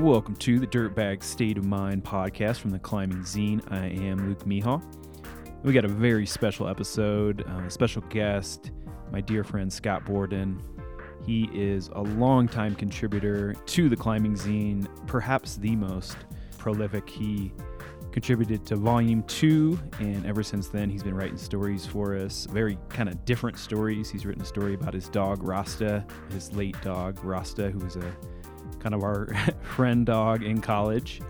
Welcome to the Dirtbag State of Mind podcast from the Climbing Zine. I am Luke Mehall. We got a very special episode, uh, a special guest, my dear friend Scott Borden. He is a longtime contributor to the Climbing Zine, perhaps the most prolific. He contributed to volume two, and ever since then, he's been writing stories for us. Very kind of different stories. He's written a story about his dog, Rasta, his late dog, Rasta, who was a kind of our friend dog in college.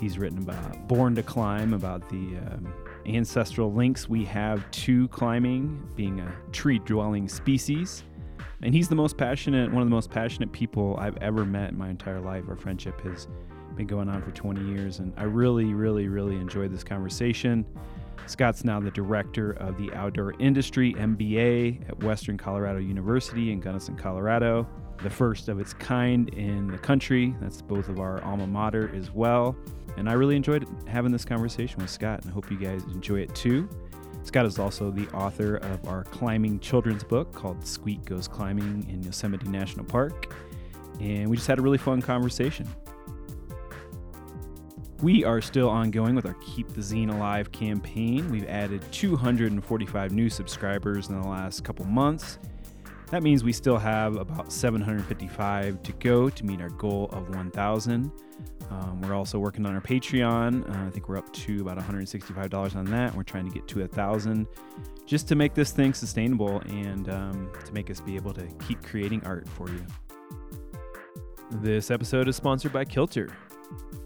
He's written about Born to Climb, about the um, ancestral links we have to climbing, being a tree dwelling species. And he's the most passionate, one of the most passionate people I've ever met in my entire life. Our friendship has been going on for 20 years, and I really, really, really enjoyed this conversation. Scott's now the director of the Outdoor Industry MBA at Western Colorado University in Gunnison, Colorado the first of its kind in the country. That's both of our alma mater as well. And I really enjoyed having this conversation with Scott, and I hope you guys enjoy it too. Scott is also the author of our climbing children's book called Squeak Goes Climbing in Yosemite National Park. And we just had a really fun conversation. We are still ongoing with our Keep the Zine Alive campaign. We've added 245 new subscribers in the last couple months that means we still have about 755 to go to meet our goal of 1,000. Um, we're also working on our Patreon. Uh, I think we're up to about $165 on that. We're trying to get to a thousand, just to make this thing sustainable and um, to make us be able to keep creating art for you. This episode is sponsored by Kilter.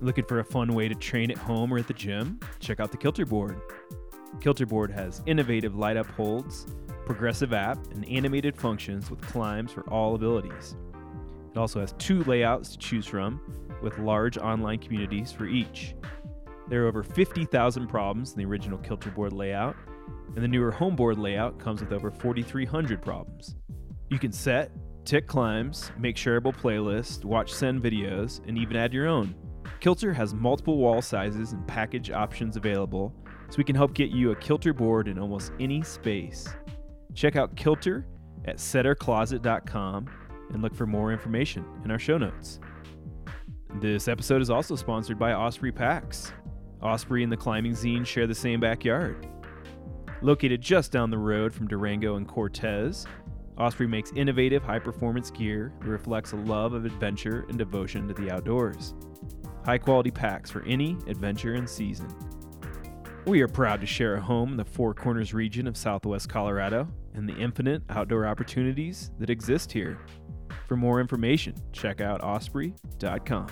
Looking for a fun way to train at home or at the gym? Check out the Kilter board. Kilter board has innovative light up holds progressive app, and animated functions with climbs for all abilities. It also has two layouts to choose from, with large online communities for each. There are over 50,000 problems in the original Kilter board layout, and the newer homeboard layout comes with over 4,300 problems. You can set, tick climbs, make shareable playlists, watch send videos, and even add your own. Kilter has multiple wall sizes and package options available, so we can help get you a Kilter board in almost any space. Check out Kilter at settercloset.com and look for more information in our show notes. This episode is also sponsored by Osprey Packs. Osprey and the Climbing Zine share the same backyard. Located just down the road from Durango and Cortez, Osprey makes innovative, high performance gear that reflects a love of adventure and devotion to the outdoors. High quality packs for any adventure and season. We are proud to share a home in the Four Corners region of southwest Colorado and the infinite outdoor opportunities that exist here. For more information, check out osprey.com.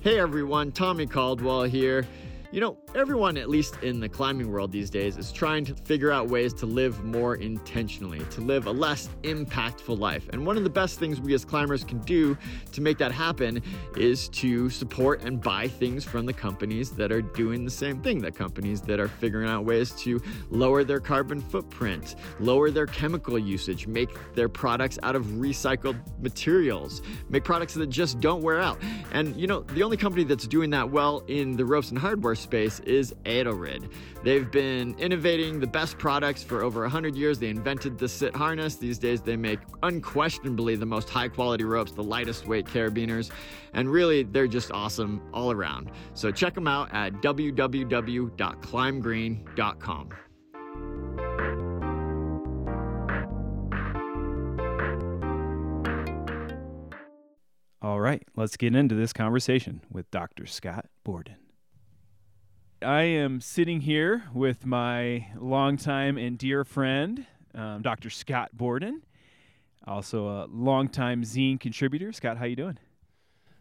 Hey everyone, Tommy Caldwell here. You know, everyone, at least in the climbing world these days, is trying to figure out ways to live more intentionally, to live a less impactful life. And one of the best things we as climbers can do to make that happen is to support and buy things from the companies that are doing the same thing, the companies that are figuring out ways to lower their carbon footprint, lower their chemical usage, make their products out of recycled materials, make products that just don't wear out. And you know, the only company that's doing that well in the ropes and hardware space is Edelrid. They've been innovating the best products for over 100 years. They invented the sit harness. These days, they make unquestionably the most high quality ropes, the lightest weight carabiners, and really, they're just awesome all around. So check them out at www.climbgreen.com. All right, let's get into this conversation with Dr. Scott Borden. I am sitting here with my longtime and dear friend, um, Dr. Scott Borden, also a longtime zine contributor. Scott, how you doing?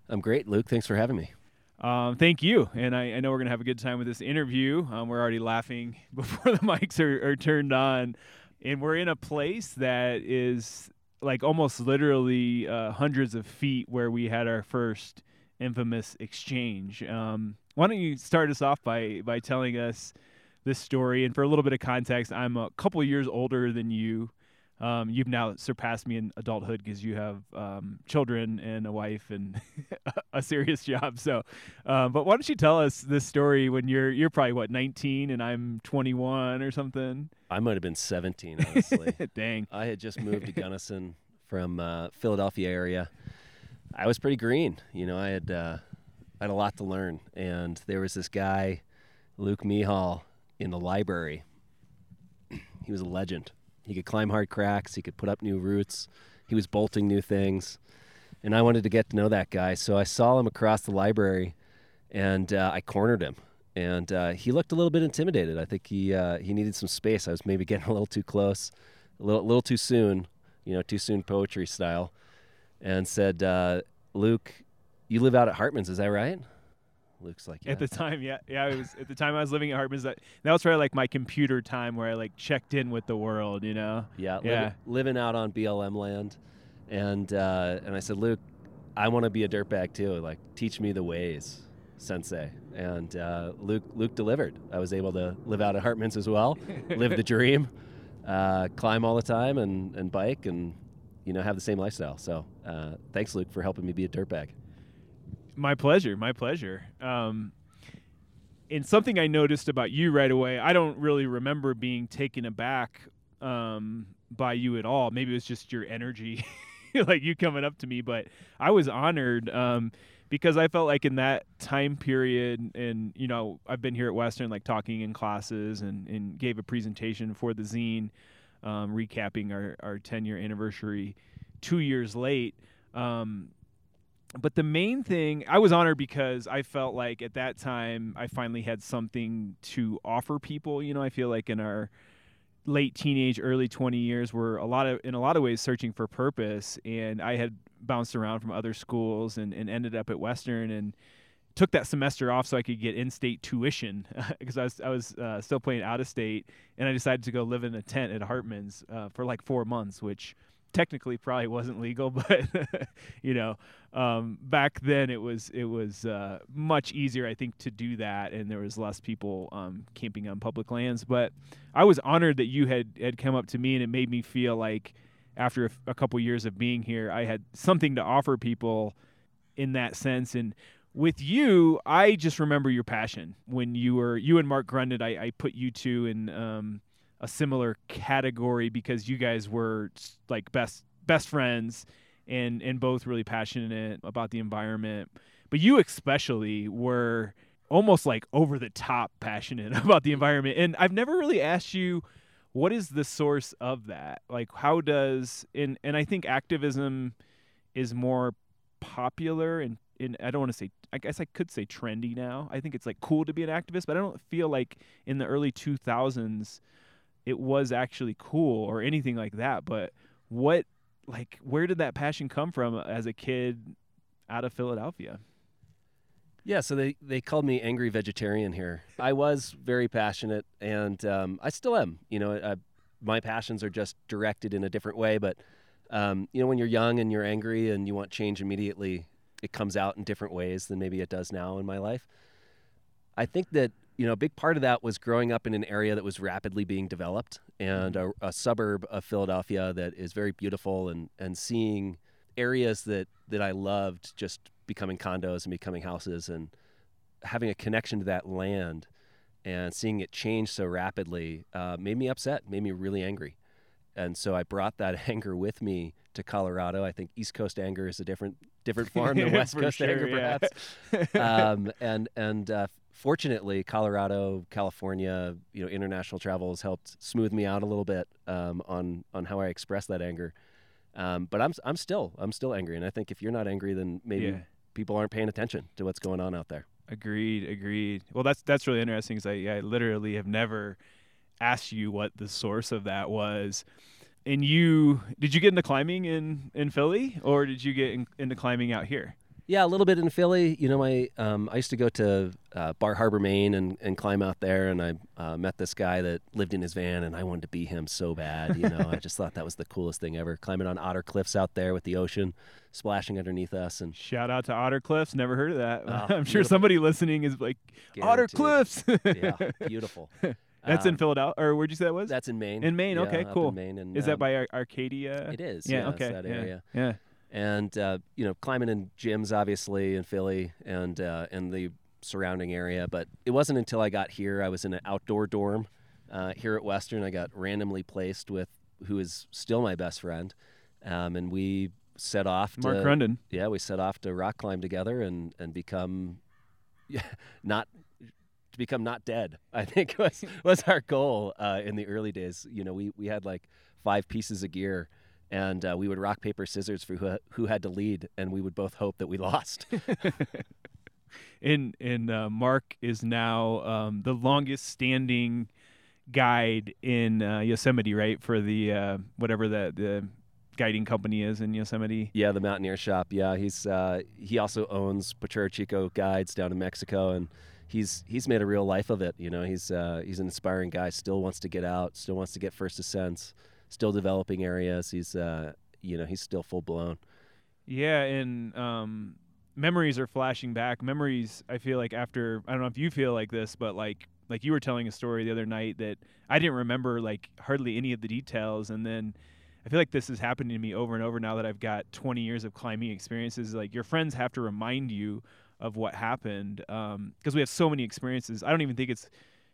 I'm great, Luke. Thanks for having me. Um, thank you, and I, I, know we're gonna have a good time with this interview. Um, we're already laughing before the mics are, are turned on, and we're in a place that is like almost literally uh, hundreds of feet where we had our first infamous exchange. Um, why don't you start us off by by telling us this story? And for a little bit of context, I'm a couple years older than you. Um, you've now surpassed me in adulthood because you have um, children and a wife and a serious job. So, um, but why don't you tell us this story when you're you're probably what 19 and I'm 21 or something? I might have been 17, honestly. Dang. I had just moved to Gunnison from uh, Philadelphia area I was pretty green. You know, I had uh, I had a lot to learn, and there was this guy, Luke Mehall, in the library. he was a legend. He could climb hard cracks. He could put up new routes. He was bolting new things, and I wanted to get to know that guy. So I saw him across the library, and uh, I cornered him. And uh, he looked a little bit intimidated. I think he uh, he needed some space. I was maybe getting a little too close, a little little too soon, you know, too soon poetry style, and said, uh, "Luke, you live out at Hartman's, is that right?" Looks like, yeah. At the time, yeah, yeah. It was at the time I was living at Hartman's. That that was probably like my computer time where I like checked in with the world, you know. Yeah, Yeah. Living, living out on BLM land, and uh, and I said, Luke, I want to be a dirtbag too. Like, teach me the ways, Sensei. And uh, Luke Luke delivered. I was able to live out at Hartman's as well, live the dream, uh, climb all the time, and and bike, and you know have the same lifestyle. So uh, thanks, Luke, for helping me be a dirtbag. My pleasure. My pleasure. Um, and something I noticed about you right away, I don't really remember being taken aback um, by you at all. Maybe it was just your energy, like you coming up to me, but I was honored um, because I felt like in that time period, and you know, I've been here at Western, like talking in classes and, and gave a presentation for the zine, um, recapping our, our 10 year anniversary two years late. Um, but the main thing I was honored because I felt like at that time I finally had something to offer people. You know, I feel like in our late teenage, early 20 years, we're a lot of in a lot of ways searching for purpose. And I had bounced around from other schools and, and ended up at Western and took that semester off so I could get in-state tuition because I was I was uh, still playing out of state, and I decided to go live in a tent at Hartman's uh, for like four months, which technically probably wasn't legal, but you know, um, back then it was it was uh, much easier, I think, to do that, and there was less people um, camping on public lands. But I was honored that you had had come up to me, and it made me feel like after a, couple years of being here, I had something to offer people in that sense, and with you, I just remember your passion when you were you and Mark Grundon. I, I put you two in um, a similar category because you guys were like best best friends and and both really passionate about the environment. But you especially were almost like over the top passionate about the environment. And I've never really asked you what is the source of that? Like how does and and I think activism is more popular and in I don't want to say I guess I could say trendy now. I think it's like cool to be an activist, but I don't feel like in the early 2000s it was actually cool or anything like that. But what like where did that passion come from as a kid out of Philadelphia? Yeah, so they, they called me angry vegetarian here. I was very passionate, and um, I still am. You know, I, my passions are just directed in a different way. But um, you know, when you're young and you're angry and you want change immediately, it comes out in different ways than maybe it does now in my life. I think that you know a big part of that was growing up in an area that was rapidly being developed and a, a suburb of Philadelphia that is very beautiful, and and seeing areas that that I loved just becoming condos and becoming houses and having a connection to that land and seeing it change so rapidly uh, made me upset, made me really angry. And so I brought that anger with me to Colorado. I think East Coast anger is a different different form than West Coast sure, anger, yeah. perhaps. um, and and uh, fortunately, Colorado, California, you know, international travel has helped smooth me out a little bit um, on on how I express that anger. Um, but I'm I'm still I'm still angry, and I think if you're not angry, then maybe Yeah. people aren't paying attention to what's going on out there. Agreed, agreed. Well, that's that's really interesting because I, I literally have never asked you what the source of that was. And you did you get into climbing in in Philly or did you get in, into climbing out here? Yeah, a little bit in Philly. You know, my um, I used to go to uh, Bar Harbor, Maine, and, and climb out there. And I uh, met this guy that lived in his van, and I wanted to be him so bad. You know, I just thought that was the coolest thing ever. Climbing on Otter Cliffs out there with the ocean splashing underneath us, and Shout out to Otter Cliffs. Never heard of that. Oh, I'm sure somebody listening is like Otter Cliffs. yeah, beautiful. That's in Um, Philadelphia, or where'd you say that was? That's in Maine. In Maine, Yeah, okay, cool. In Maine, and is that um, by Ar- Arcadia? It is. Yeah. it's okay. that yeah. Yeah. And uh, you know climbing in gyms obviously in Philly and uh, and the surrounding area. But it wasn't until I got here I was in an outdoor dorm uh, here at Western. I got randomly placed with who is still my best friend, um, and we set off Mark to Grundon. yeah, we set off to rock climb together and and become not to become not dead. I think was was our goal uh, in the early days. You know, we we had like five pieces of gear. And uh, we would rock paper scissors for who, who had to lead, and we would both hope that we lost. and and uh, Mark is now um, the longest standing guide in uh, Yosemite, right? For the uh, whatever the the guiding company is in Yosemite. Yeah, the Mountaineer Shop. Yeah, he's uh, he also owns Potrero Chico Guides down in Mexico, and he's he's made a real life of it. You know, he's uh, he's an inspiring guy. Still wants to get out. Still wants to get first ascents. Still developing areas. He's uh, you know he's still full blown. Yeah, and um, memories are flashing back. Memories. I feel like after I don't know if you feel like this, but like like you were telling a story the other night that I didn't remember like hardly any of the details, and then I feel like this is happening to me over and over now that I've got 20 years of climbing experiences. Like your friends have to remind you of what happened because um, we have so many experiences. I don't even think it's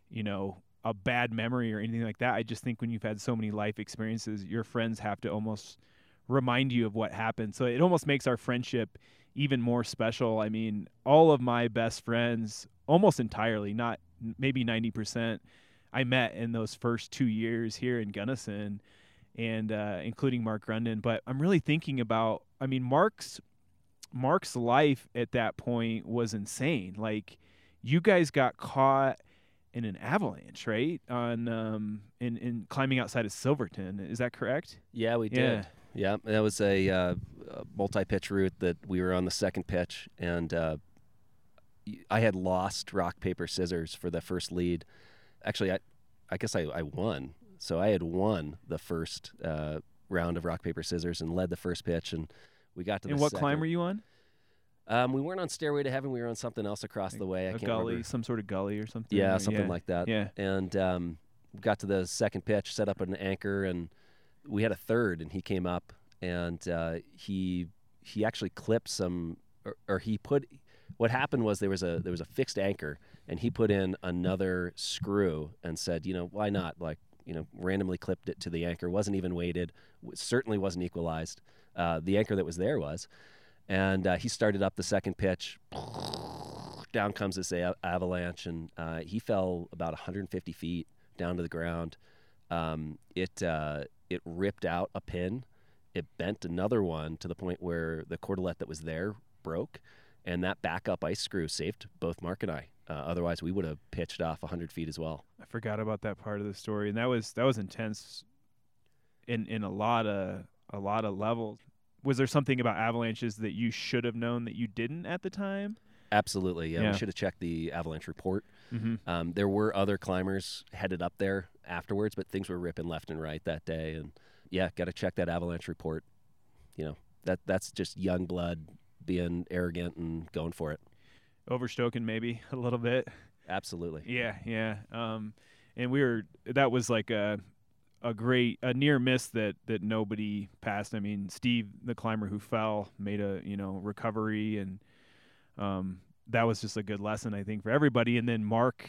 you know a bad memory or anything like that. I just think when you've had so many life experiences, your friends have to almost remind you of what happened. So it almost makes our friendship even more special. I mean, all of my best friends, almost entirely, not maybe 90%, I met in those first two years here in Gunnison, and uh, including Mark Grundon. But I'm really thinking about, I mean, Mark's Mark's life at that point was insane. Like, you guys got caught in an avalanche, right? On um, in in climbing outside of Silverton. Is that correct? Yeah, we did. Yeah. Yeah, that was a, uh, a multi-pitch route that we were on the second pitch, and uh, I had lost rock paper scissors for the first lead. Actually, I, I guess I, I won. So I had won the first uh, round of rock paper scissors and led the first pitch, and we got to. And the what second. climb were you on? Um, we weren't on Stairway to Heaven. We were on something else across the way. I a can't gully, remember. some sort of gully or something. Yeah, or- something like that. Yeah. And um, we got to the second pitch, set up an anchor, and we had a third, and he came up and uh, he he actually clipped some, or, or he put. What happened was there was a there was a fixed anchor, and he put in another screw and said, you know, why not? Like, you know, randomly clipped it to the anchor. wasn't even weighted. Certainly wasn't equalized. Uh, the anchor that was there was, and uh, he started up the second pitch. Down comes this a- avalanche, and uh, he fell about 150 feet down to the ground. Um, it uh, it ripped out a pin. It bent another one to the point where the cordelette that was there broke, and that backup ice screw saved both Mark and I. Uh, otherwise, we would have pitched off 100 feet as well. I forgot about that part of the story, and that was that was intense. In in a lot of a lot of levels. Was there something about avalanches that you should have known that you didn't at the time? Absolutely, yeah. Yeah. We should have checked the avalanche report. Mm-hmm. Um, there were other climbers headed up there afterwards, but things were ripping left and right that day. And yeah, got to check that avalanche report. You know, that that's just young blood being arrogant and going for it. Overstoking maybe a little bit. Absolutely. Yeah, yeah. Um, and we were that was like a a great a near miss that that nobody passed. I mean, Steve, the climber who fell, made a you know recovery, and um, that was just a good lesson I think for everybody. And then Mark,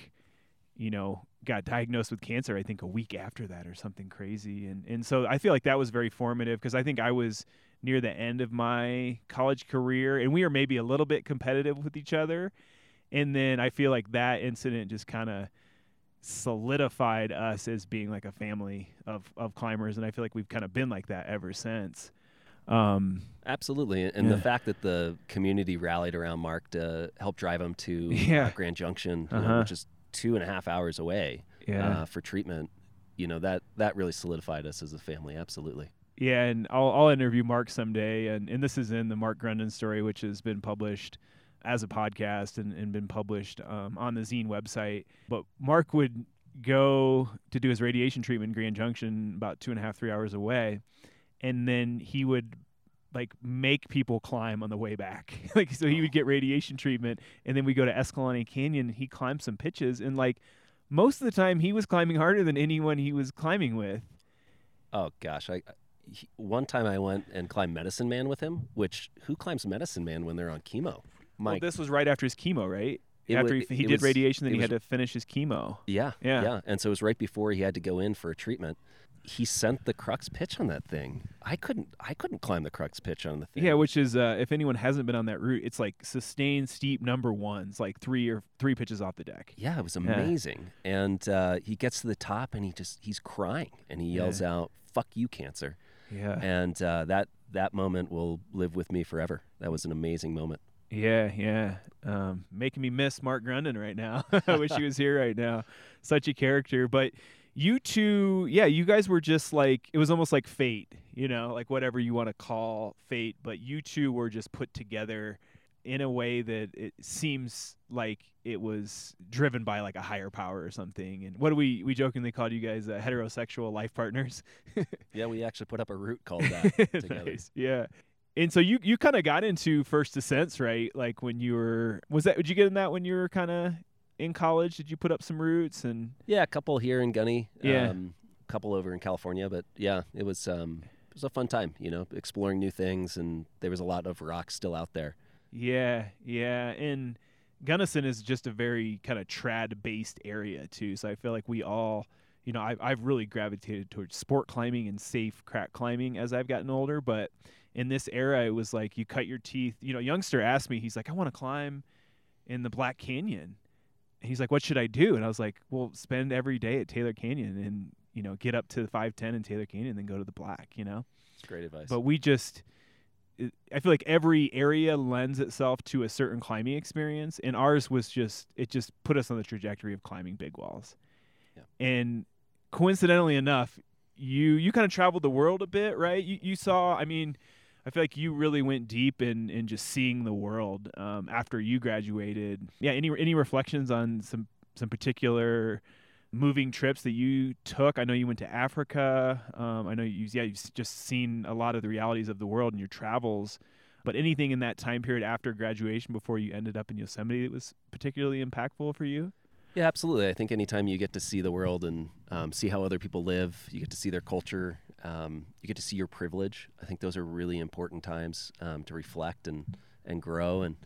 you know, got diagnosed with cancer. I think a week after that or something crazy. And and so I feel like that was very formative because I think I was near the end of my college career, and we were maybe a little bit competitive with each other. And then I feel like that incident just kind of solidified us as being like a family of, of climbers. And I feel like we've kind of been like that ever since. Um, Absolutely, and Yeah. the fact that the community rallied around Mark to help drive him to Yeah. Grand Junction, Uh-huh. which is two and a half hours away yeah. uh, for treatment, you know that that really solidified us as a family. Absolutely. Yeah, and I'll, I'll interview Mark someday, and, and this is in the Mark Grundon story, which has been published as a podcast and, and been published um, on the Zine website. But Mark would go to do his radiation treatment in Grand Junction, about two and a half, three hours away, and then he would like make people climb on the way back. like so, he would get radiation treatment, and then we go to Escalante Canyon, and he climbed some pitches, and like most of the time, he was climbing harder than anyone he was climbing with. Oh gosh, I. One time I went and climbed Medicine Man with him, which who climbs Medicine Man when they're on chemo? Well, this was right after his chemo, right? It after he, he did was- radiation, then he was- had to finish his chemo. Yeah, Yeah. yeah. And so it was right before he had to go in for a treatment. he sent the crux pitch on that thing. I couldn't I couldn't climb the crux pitch on the thing. Yeah, which is uh, if anyone hasn't been on that route, it's like sustained steep number ones, like three or three pitches off the deck. Yeah, it was amazing. And uh, he gets to the top and he just he's crying and he yells Yeah. out, "Fuck you, cancer!" Yeah, And uh, that that moment will live with me forever. That was an amazing moment. Yeah, yeah. Um, making me miss Mark Grundon right now. I wish he was here right now. Such a character, but you two, yeah, you guys were just like it was almost like fate, you know, like whatever you want to call fate. But you two were just put together in a way that it seems like it was driven by like a higher power or something. And what do we we jokingly called you guys uh, heterosexual life partners? Yeah, we actually put up a route called that together. nice. Yeah. And so you you kind of got into first ascents right? Like when you were was that did you get in that when you were kind of in college? Did you put up some routes and Yeah, a couple here in Gunny. Yeah. Um, a couple over in California, but yeah, it was um, it was a fun time. You know, exploring new things, and there was a lot of rock still out there. yeah, yeah. And Gunnison is just a very kind of trad based area too. So I feel like we all you know, I, I've really gravitated towards sport climbing and safe crack climbing as I've gotten older. But in this era, it was like you cut your teeth. You know, youngster asked me, he's like, I want to climb in the Black Canyon. And he's like, what should I do? And I was like, well, spend every day at Taylor Canyon and, you know, get up to the 510 in Taylor Canyon and then go to the Black, you know? It's great advice. But we just, it- I feel like every area lends itself to a certain climbing experience, and ours was just it just put us on the trajectory of climbing big walls. Yeah. And coincidentally enough, you you kind of traveled the world a bit, right? You you saw, I mean. I feel like you really went deep in, in just seeing the world um, after you graduated. Yeah, any any reflections on some some particular moving trips that you took? I know you went to Africa. Um, I know you yeah you've just seen a lot of the realities of the world in your travels. But anything in that time period after graduation before you ended up in Yosemite that was particularly impactful for you? Yeah, absolutely. I think anytime you get to see the world and um, see how other people live, you get to see their culture, um, you get to see your privilege. I think those are really important times um, to reflect and, and grow. And,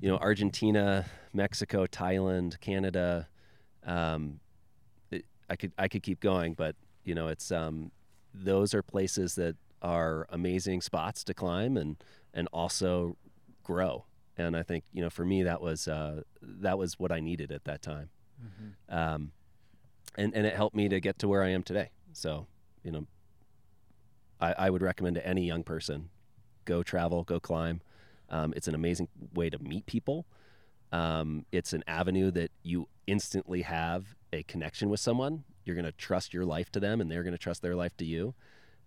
you know, Argentina, Mexico, Thailand, Canada, um, it, I could I could keep going, but you know, it's um, those are places that are amazing spots to climb and and also grow. And I think you know, for me, that was uh, that was what I needed at that time um, and and it helped me to get to where I am today. So you know, I, I would recommend to any young person, go travel, go climb. Um, it's an amazing way to meet people. Um, it's an avenue that you instantly have a connection with someone. You're going to trust your life to them, and they're going to trust their life to you,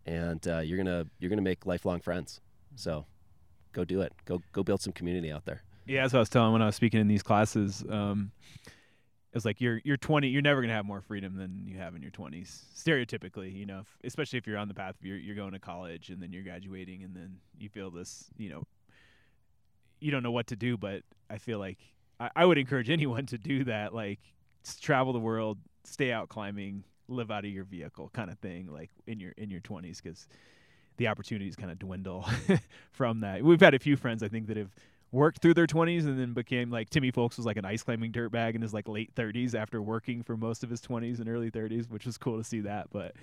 and uh, you're gonna you're gonna make lifelong friends. So, go do it. Go go build some community out there. Yeah, that's what I was telling when I was speaking in these classes. Um, it was like you're you're 20. You're never gonna have more freedom than you have in your 20s. Stereotypically, you know, if, especially if you're on the path of you're you're going to college and then you're graduating and then you feel this, you know, you don't know what to do. But I feel like I, I would encourage anyone to do that. Like travel the world, stay out climbing, live out of your vehicle, kind of thing. Like in your in your 20s, because the opportunities kind of dwindle from that. We've had a few friends I think that have worked through their 20s and then became like Timmy Folks was like an ice climbing dirtbag in his like late 30s after working for most of his 20s and early 30s, which was cool to see that. But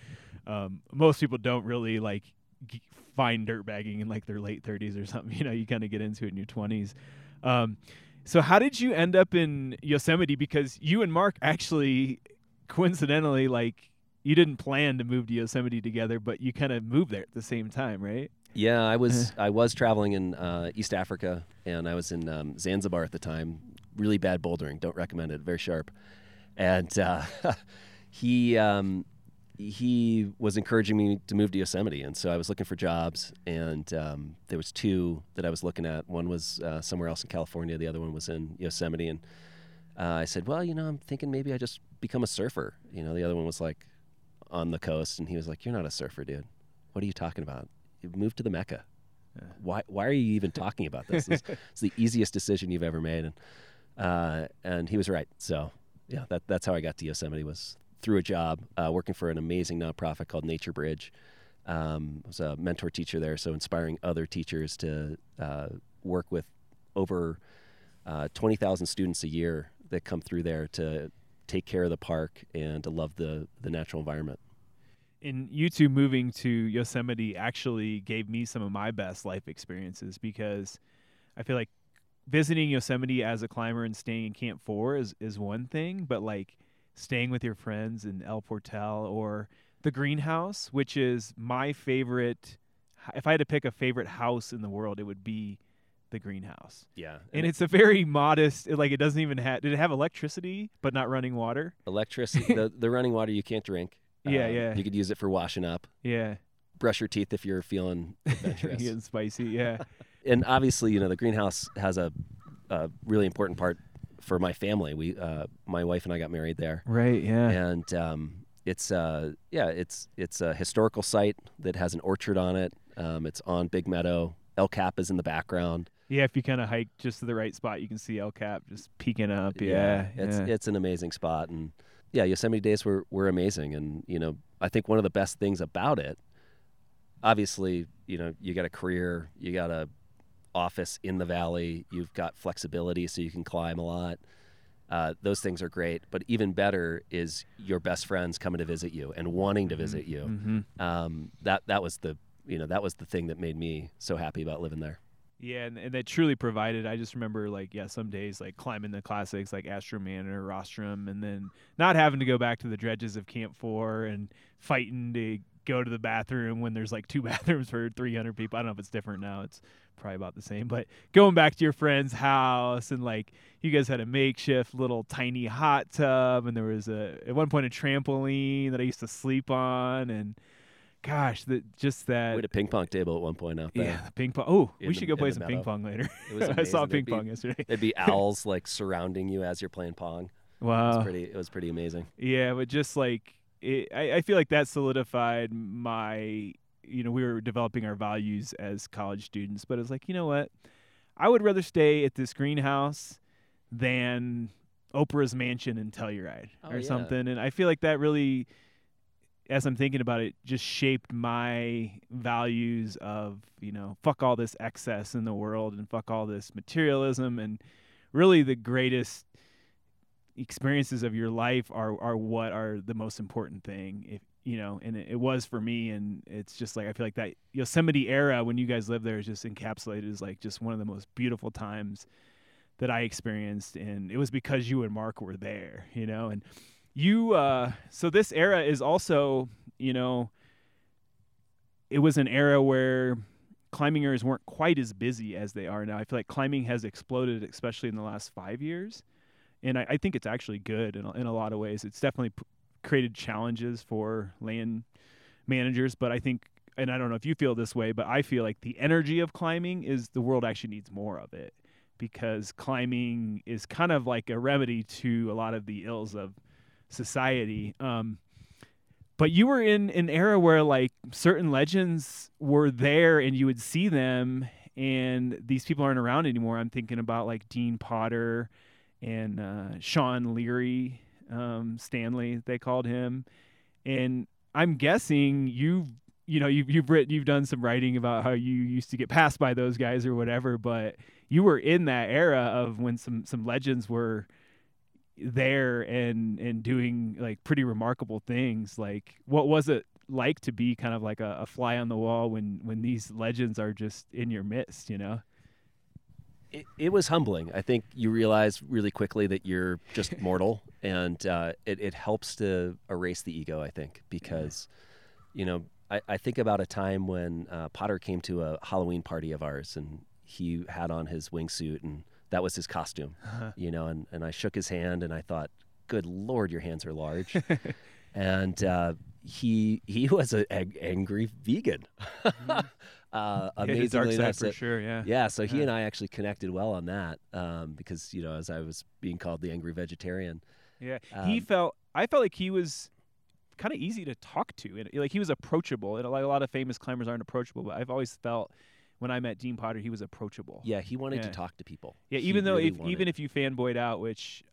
um, most people don't really like g- find dirtbagging in like their late 30s or something. You know, you kind of get into it in your 20s. Um, so how did you end up in Yosemite? Because you and Mark actually coincidentally like you didn't plan to move to Yosemite together, but you kind of moved there at the same time, right? Yeah, I was I was traveling in uh, East Africa, and I was in um, Zanzibar at the time. Really bad bouldering. Don't recommend it. Very sharp. And uh, he um, he was encouraging me to move to Yosemite, and so I was looking for jobs, and um, there was two that I was looking at. One was uh, somewhere else in California. The other one was in Yosemite, and uh, I said, "Well, you know, I'm thinking maybe I just become a surfer." You know, the other one was like on the coast, and he was like, "You're not a surfer, dude. What are you talking about? You moved to the Mecca. Why? Why are you even talking about this? This is the easiest decision you've ever made." And uh, and he was right. So yeah, that that's how I got to Yosemite was through a job uh, working for an amazing nonprofit called Nature Bridge. Um, I was a mentor teacher there, so inspiring other teachers to uh, work with over uh, 20,000 students a year that come through there to take care of the park and to love the, the natural environment. and you two moving to Yosemite actually gave me some of my best life experiences because I feel like visiting Yosemite as a climber and staying in Camp Four is is one thing, but like staying with your friends in El Portal or the greenhouse, which is my favorite. If I had to pick a favorite house in the world, it would be the greenhouse. Yeah, And it's a very modest. Like it doesn't even have. Did it have electricity but not running water? electricity. the, the running water you can't drink. Yeah, Um, yeah. You could use it for washing up. Yeah, Brush your teeth if you're feeling adventurous. getting spicy. Yeah, and obviously, you know, the greenhouse has a, a really important part for my family. We, uh, my wife and I got married there, right. Yeah, and um, it's, uh, yeah, it's it's a historical site that has an orchard on it. Um, it's on Big Meadow. El Cap is in the background. Yeah. If you kind of hike just to the right spot, you can see El Cap just peeking up. Yeah, it's yeah. it's an amazing spot, and yeah, Yosemite days were were amazing, and you know, I think one of the best things about it, obviously, you know, you got a career, you got a office in the valley, you've got flexibility, so you can climb a lot. Uh, those things are great, but even better is your best friends coming to visit you and wanting to visit you. Mhm. Um, that that was the you know that was the thing that made me so happy about living there. Yeah, and, and that truly provided. I just remember like yeah, some days like climbing the classics like Astroman, Rostrum, and then not having to go back to the dredges of Camp Four and fighting to go to the bathroom when there's like two bathrooms for 300 people. I don't know if it's different now. It's probably about the same. But going back to your friend's house and like you guys had a makeshift little tiny hot tub, and there was a at one point a trampoline that I used to sleep on, and gosh, that just that. we had a ping pong table at one point out there. Yeah, the ping pong. Oh, In we the- should go play the some ping pong later. It was I saw ping be- pong yesterday. There'd be owls like surrounding you as you're playing pong. It Wow. was pretty. It was pretty amazing. Yeah, but just like it, I, I feel like that solidified my. You know, we were developing our values as college students, but it's like, you know what? I would rather stay at this greenhouse than Oprah's mansion in Telluride Oh, or yeah. something. And I feel like that really, as I'm thinking about it, just shaped my values of, you know, fuck all this excess in the world and fuck all this materialism. And really, the greatest experiences of your life are, are what are the most important thing. If, you know, and it, it was for me. And it's just like, I feel like that Yosemite era when you guys lived there is just encapsulated as like just one of the most beautiful times that I experienced. And it was because you and Mark were there, you know, and you, uh, so this era is also, you know, it was an era where climbing areas weren't quite as busy as they are now. I feel like climbing has exploded, especially in the last five years. And I, I think it's actually good in a, in a lot of ways. It's definitely p- created challenges for land managers, but I think, and I don't know if you feel this way, but I feel like the energy of climbing is the world actually needs more of it because climbing is kind of like a remedy to a lot of the ills of society. Um, but you were in an era where like certain legends were there and you would see them and these people aren't around anymore i'm thinking about like dean potter and uh, sean leary um, stanley they called him and i'm guessing you've you know you've, you've written you've done some writing about how you used to get passed by those guys or whatever but you were in that era of when some some legends were there and and doing like pretty remarkable things like what was it like to be kind of like a, a fly on the wall when when these legends are just in your midst you know It, it was humbling. I think you realize really quickly that you're just mortal, and uh, it, it helps to erase the ego. I think because, you know, I, I think about a time when uh, Potter came to a Halloween party of ours, and he had on his wingsuit, and that was his costume. You know, and, and I shook his hand, and I thought, "Good Lord, your hands are large." and uh, he he was an angry vegan. uh, Yeah, his dark side for so- sure yeah yeah, so he Yeah. and I actually connected well on that um, because you know as I was being called the angry vegetarian. Yeah, he Um, felt. I felt like he was kind of easy to talk to, and like he was approachable. And like a lot of famous climbers aren't approachable, but I've always felt when I met Dean Potter, he was approachable. Yeah, he wanted Yeah. to talk to people. Yeah, He even though really if wanted- even if you fanboyed out, which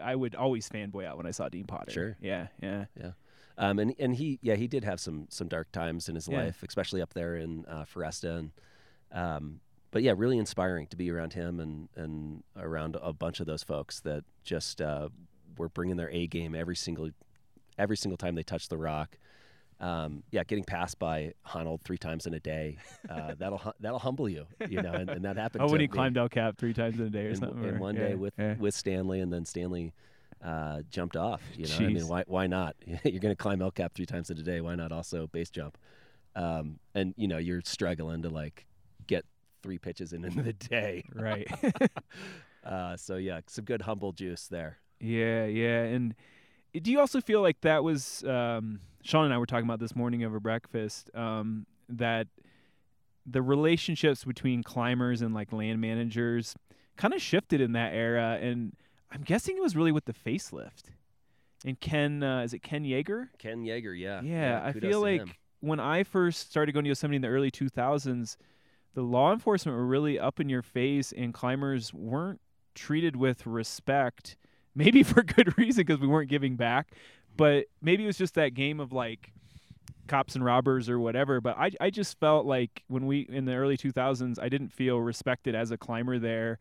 I would always fanboy out when I saw Dean Potter. Sure. Yeah, yeah. um, and and he yeah he did have some some dark times in his Yeah. life, especially up there in uh, Foresta, and um, but yeah, really inspiring to be around him and and around a bunch of those folks that just uh, were bringing their A game every single every single time they touched the rock. Um, yeah, getting passed by Honnold three times in a day, uh, that'll that'll humble you, you know, and, and that happened. Oh, when he me climbed El Cap three times in a day or in, something. in or- one yeah, day with yeah. with Stanley, and then Stanley uh, jumped off. You know, I mean, why why not? you're going to climb El Cap three times in a day. Why not also base jump? Um, and you know, you're struggling to like get three pitches in in the day. right. Uh, so yeah, some good humble juice there. Yeah, yeah. And do you also feel like that was um, Sean and I were talking about this morning over breakfast um, that the relationships between climbers and like land managers kind of shifted in that era, and I'm guessing it was really with the facelift. And Ken, uh, is it Ken Yager? Ken Yager, yeah, Yeah, I feel like him. when I first started going to Yosemite in the early 2000s, the law enforcement were really up in your face, and climbers weren't treated with respect. Maybe for good reason because we weren't giving back, but maybe it was just that game of like cops and robbers or whatever. But I, I just felt like when we in the early 2000s, I didn't feel respected as a climber there.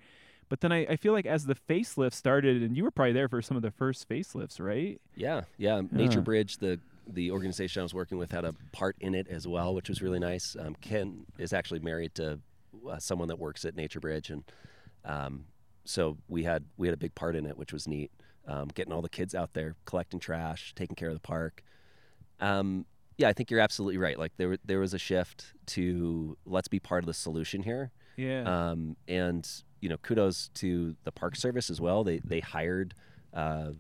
But then I, I feel like as the facelift started, and you were probably there for some of the first facelifts, right? Yeah, yeah. Nature Yeah. Bridge, the the organization I was working with, had a part in it as well, which was really nice. Um, Ken is actually married to uh, someone that works at Nature Bridge, and um, so we had we had a big part in it, which was neat. Um, getting all the kids out there, collecting trash, taking care of the park. Um, yeah, I think you're absolutely right. Like there there was a shift to let's be part of the solution here. Yeah. Um, and you know, kudos to the Park Service as well. They they hired uh,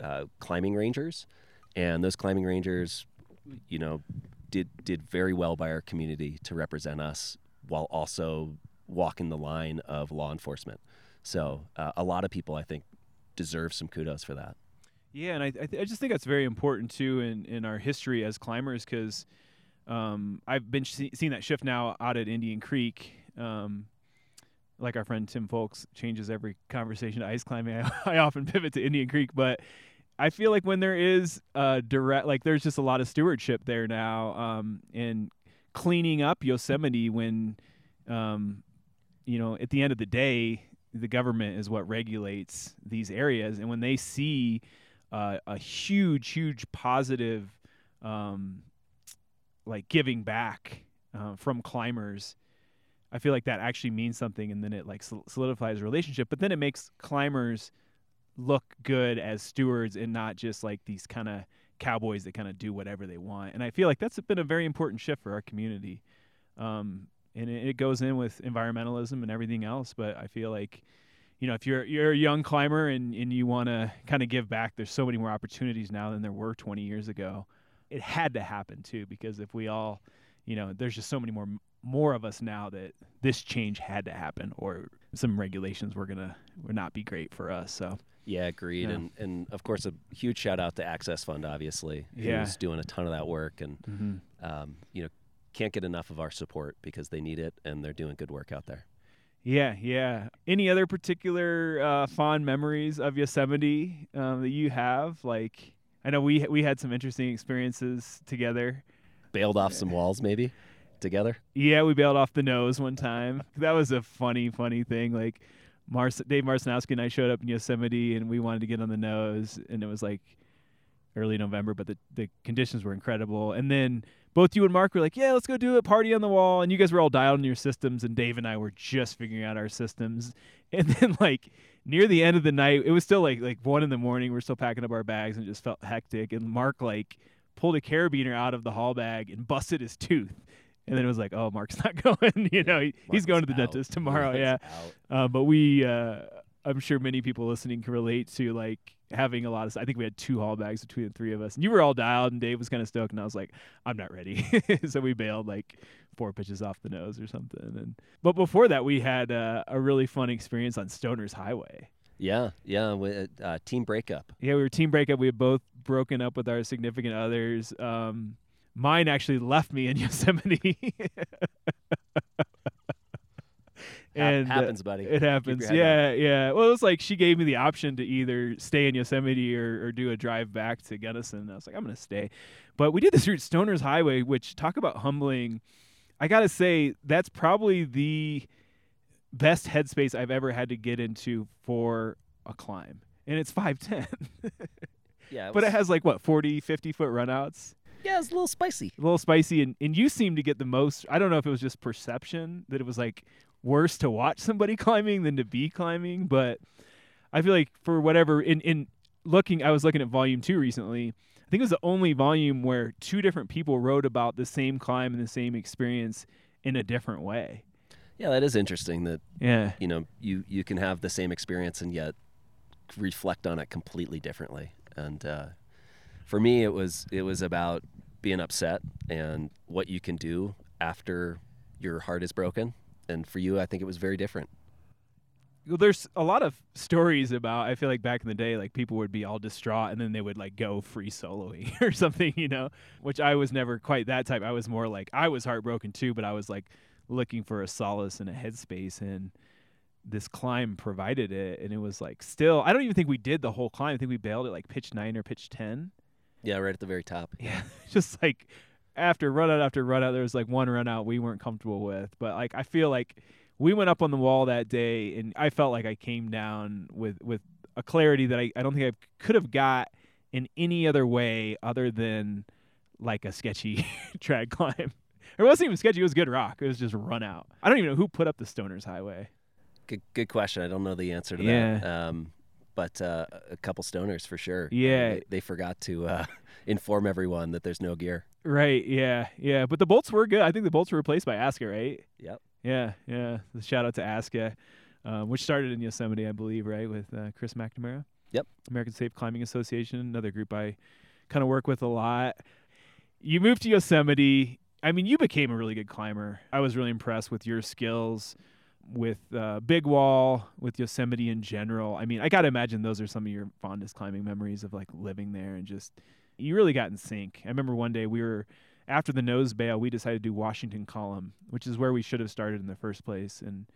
uh, climbing rangers, and those climbing rangers, you know, did did very well by our community to represent us while also walking the line of law enforcement. So uh, a lot of people, I think, deserve some kudos for that. Yeah, and I I, th- I just think that's very important too in in our history as climbers because um, I've been see- seeing that shift now out at Indian Creek. Um, like our friend Tim Folks changes every conversation to ice climbing. I, I often pivot to Indian Creek, but I feel like when there is a direct, like there's just a lot of stewardship there now, um, and cleaning up Yosemite when, um, you know, at the end of the day, the government is what regulates these areas, and when they see uh, a huge, huge positive, um, like giving back uh, from climbers. I feel like that actually means something, and then it like solidifies a relationship. But then it makes climbers look good as stewards and not just like these kind of cowboys that kind of do whatever they want. And I feel like that's been a very important shift for our community. Um, and it, it goes in with environmentalism and everything else. But I feel like, you know, if you're you're a young climber and, and you want to kind of give back, there's so many more opportunities now than there were 20 years ago. It had to happen too, because if we all, you know, there's just so many more more of us now that this change had to happen, or some regulations were gonna would not be great for us. So Yeah, agreed. Yeah. And and of course, a huge shout out to Access Fund, obviously, Yeah. who's doing a ton of that work, and um, you know, can't get enough of our support because they need it, and they're doing good work out there. Yeah, yeah. Any other particular uh, fond memories of Yosemite um, that you have? Like, I know we we had some interesting experiences together. Bailed off some walls, maybe together. Yeah, we bailed off the nose one time. That was a funny, funny thing. Like, Mars, Dave Marcinowski and I showed up in Yosemite, and we wanted to get on the nose, and it was like early November, but the the conditions were incredible. And then both you and Mark were like, "Yeah, let's go do a party on the wall." And you guys were all dialed in your systems, and Dave and I were just figuring out our systems. And then like near the end of the night, it was still like like one in the morning. We are still packing up our bags, and it just felt hectic. And Mark like pulled a carabiner out of the haul bag and busted his tooth. And then it was like, oh, Mark's not going. you know, he, he's going to the out. dentist tomorrow. Mark's yeah. Uh, but we, uh, I'm sure many people listening can relate to like having a lot of. I think we had two haul bags between the three of us, and you were all dialed, and Dave was kind of stoked, and I was like, I'm not ready. so we bailed like four pitches off the nose or something. And but before that, we had uh, a really fun experience on Stoner's Highway. Yeah, yeah. wi- Uh, team breakup. Yeah, we were team breakup. We had both broken up with our significant others. Um, mine actually left me in Yosemite. And uh, happens, buddy. It happens. Yeah, yeah. Well, it was like she gave me the option to either stay in Yosemite or, or do a drive back to Gunnison. I was like, I'm gonna stay. But we did this route, Stoner's Highway, which talk about humbling. I gotta say, that's probably the best headspace I've ever had to get into for a climb. And it's 510. Yeah, but it has like what 40 50 foot runouts Yeah, it's a little spicy. a little spicy and, and you seem to get the most i don't know if it was just perception that it was like worse to watch somebody climbing than to be climbing but i feel like for whatever in in looking i was looking at volume two recently i think it was the only volume where two different people wrote about the same climb and the same experience in a different way Yeah, that is interesting. That yeah you know you you can have the same experience and yet reflect on it completely differently. And uh, for me, it was it was about being upset and what you can do after your heart is broken. And for you, I think it was very different. well, there's a lot of stories about I feel like back in the day like people would be all distraught and then they would like go free soloing or something, you know, which I was never quite that type. I was more like I was heartbroken too, but I was like looking for a solace and a headspace and this climb provided it and it was like still I don't even think we did the whole climb. I think we bailed at like pitch 9 or pitch 10. Yeah, right at the very top. Yeah. Just like after run out after run out, there was like one run out we weren't comfortable with. But like I feel like we went up on the wall that day and I felt like I came down with with a clarity that I, I don't think I could have got in any other way other than like a sketchy trad climb. It wasn't even sketchy, it was good rock. It was just run out. I don't even know who put up the Stoners Highway. Good, good question. I don't know the answer to Yeah. that. Um, but uh, a couple stoners for sure. Yeah. They, they forgot to uh, inform everyone that there's no gear. Right, yeah, yeah. But the bolts were good. I think the bolts were replaced by ASCA, right? Yep. Yeah, yeah. The shout out to ASCA, um, which started in Yosemite, I believe, right, with uh, Chris McNamara. Yep. American Safe Climbing Association, another group I kind of work with a lot. You moved to Yosemite. I mean, you became a really good climber. I was really impressed with your skills with uh, Big Wall, with Yosemite in general. I mean, I got to imagine those are some of your fondest climbing memories of like living there and just you really got in sync. I remember one day we were after the nose bail, we decided to do Washington Column, which is where we should have started in the first place. And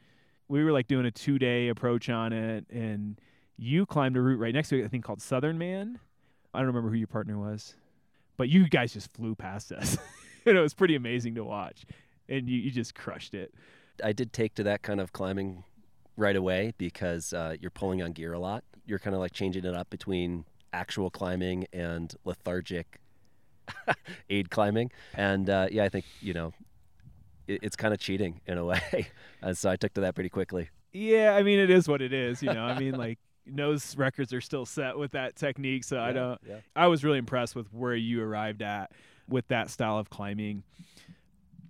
we were like doing a two day approach on it. And you climbed a route right next to it, I think called Southern Man. I don't remember who your partner was, but you guys just flew past us. and it was pretty amazing to watch. And you, you just crushed it. I did take to that kind of climbing right away because uh, you're pulling on gear a lot. You're kind of like changing it up between actual climbing and lethargic aid climbing. And uh, yeah, I think, you know, it, it's kind of cheating in a way. and so I took to that pretty quickly. Yeah, I mean, it is what it is. You know, I mean, like, nose records are still set with that technique. So I don't, yeah. I was really impressed with where you arrived at with that style of climbing.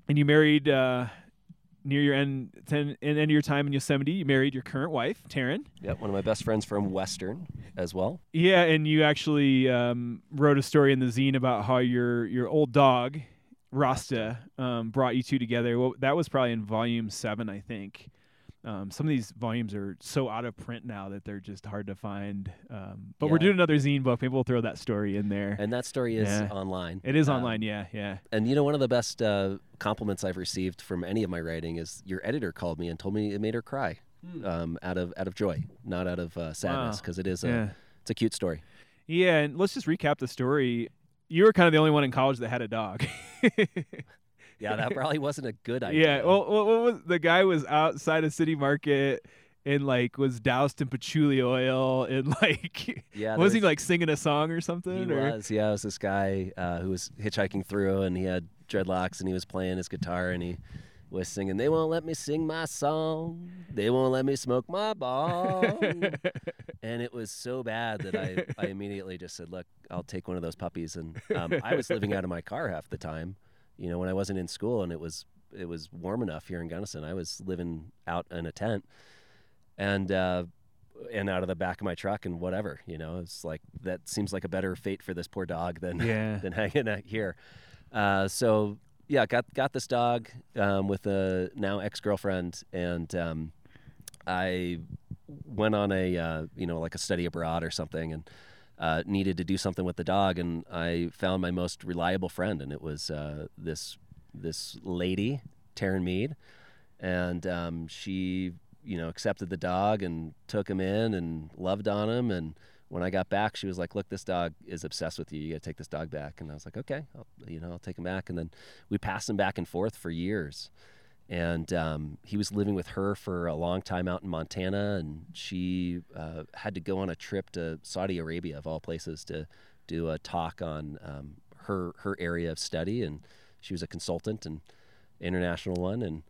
And you married uh, near your end, ten, end of your time in Yosemite. You married your current wife, Taryn. Yep, one of my best friends from Western as well. Yeah, and you actually um, wrote a story in the zine about how your your old dog, Rasta, um, brought you two together. Well, that was probably in volume seven, I think. Um, some of these volumes are so out of print now that they're just hard to find. Um, but we're doing another zine book. Maybe we'll throw that story in there. And that story is Yeah. online. It is Um, online, yeah, yeah. And you know, one of the best uh, compliments I've received from any of my writing is your editor called me and told me it made her cry um, out of out of joy, not out of uh, sadness, Wow. because it is a Yeah. it's a cute story. Yeah, and let's just recap the story. You were kind of the only one in college that had a dog. Yeah, that probably wasn't a good idea. Yeah, well, well, was, the guy was outside a city market and like was doused in patchouli oil and like yeah, was he like singing a song or He something? or? was. Yeah, it was this guy uh, who was hitchhiking through, and he had dreadlocks, and he was playing his guitar, and he was singing, "They won't let me sing my song. They won't let me smoke my bong." and it was so bad that I, I immediately just said, "Look, I'll take one of those puppies." And um, I was living out of my car half the time, you know, when I wasn't in school, and it was it was warm enough here in Gunnison. I was living out in a tent, and uh, and out of the back of my truck and whatever, you know, it's like that seems like a better fate for this poor dog than yeah. than hanging out here. Uh, so yeah, got got this dog um, with a now ex girlfriend, and um, I went on a uh, you know like a study abroad or something, and uh, needed to do something with the dog, and I found my most reliable friend, and it was uh, this this lady, Taryn Mead, and um, she you know accepted the dog and took him in and loved on him and when I got back, she was like, "Look, this dog is obsessed with you. You got to take this dog back." And I was like, "Okay, I'll, you know, I'll take him back." And then we passed him back and forth for years. And um, he was living with her for a long time out in Montana, and she uh, had to go on a trip to Saudi Arabia, of all places, to do a talk on um, her her area of study, and she was a consultant and international one, and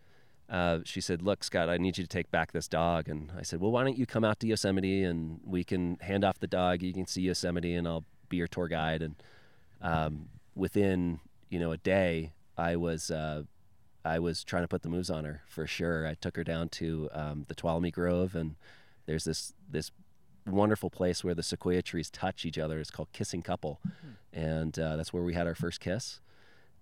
uh, she said, "Look, Scott, I need you to take back this dog." And I said, "Well, why don't you come out to Yosemite and we can hand off the dog. You can see Yosemite, and I'll be your tour guide." And um, within you know a day, I was uh, I was trying to put the moves on her for sure. I took her down to um, the Tuolumne Grove, and there's this this wonderful place where the sequoia trees touch each other. It's called Kissing Couple, mm-hmm. and uh, that's where we had our first kiss.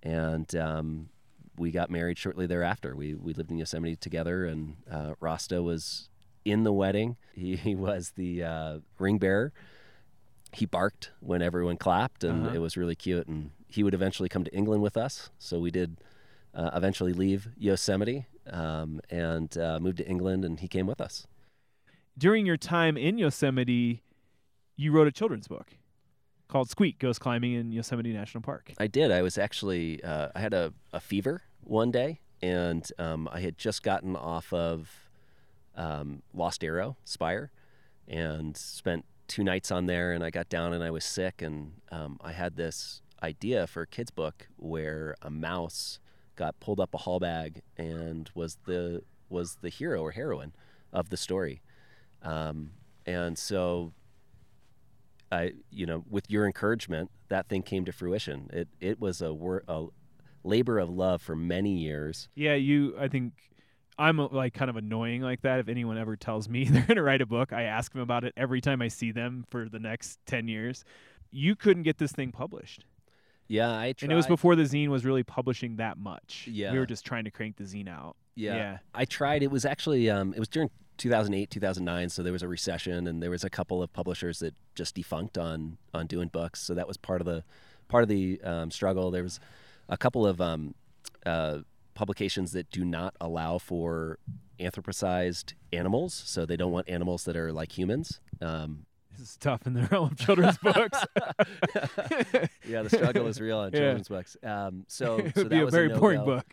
And um, we got married shortly thereafter. We we lived in Yosemite together, and uh, Rasta was in the wedding. He, he was the uh, ring bearer. He barked when everyone clapped, and uh-huh. it was really cute. And he would eventually come to England with us. So we did uh, eventually leave Yosemite um, and uh, moved to England, and he came with us. During your time in Yosemite, you wrote a children's book called Squeak Goes Climbing in Yosemite National Park. I did. I was actually uh, I had a, a fever one day, and um, I had just gotten off of um, Lost Arrow Spire, and spent two nights on there. And I got down and I was sick, and um, I had this idea for a kids book where a mouse got pulled up a haul bag and was the was the hero or heroine of the story. Um, and so I, you know, with your encouragement, that thing came to fruition. It it was a, wor- a labor of love for many years. Yeah, you. I think I'm like kind of annoying like that. If anyone ever tells me they're going to write a book, I ask them about it every time I see them for the next ten years. You couldn't get this thing published. Yeah, I tried. And it was before the zine was really publishing that much. Yeah, we were just trying to crank the zine out. Yeah, yeah. I tried. It was actually um, it was during 2008, 2009. So there was a recession, and there was a couple of publishers that just defunct on on doing books. So that was part of the part of the um, struggle. There was a couple of um, uh, publications that do not allow for anthropocized animals. So they don't want animals that are like humans. Um, tough in the realm of children's books. yeah, the struggle is real on yeah. children's books. Um, so, it so would be a very a boring book.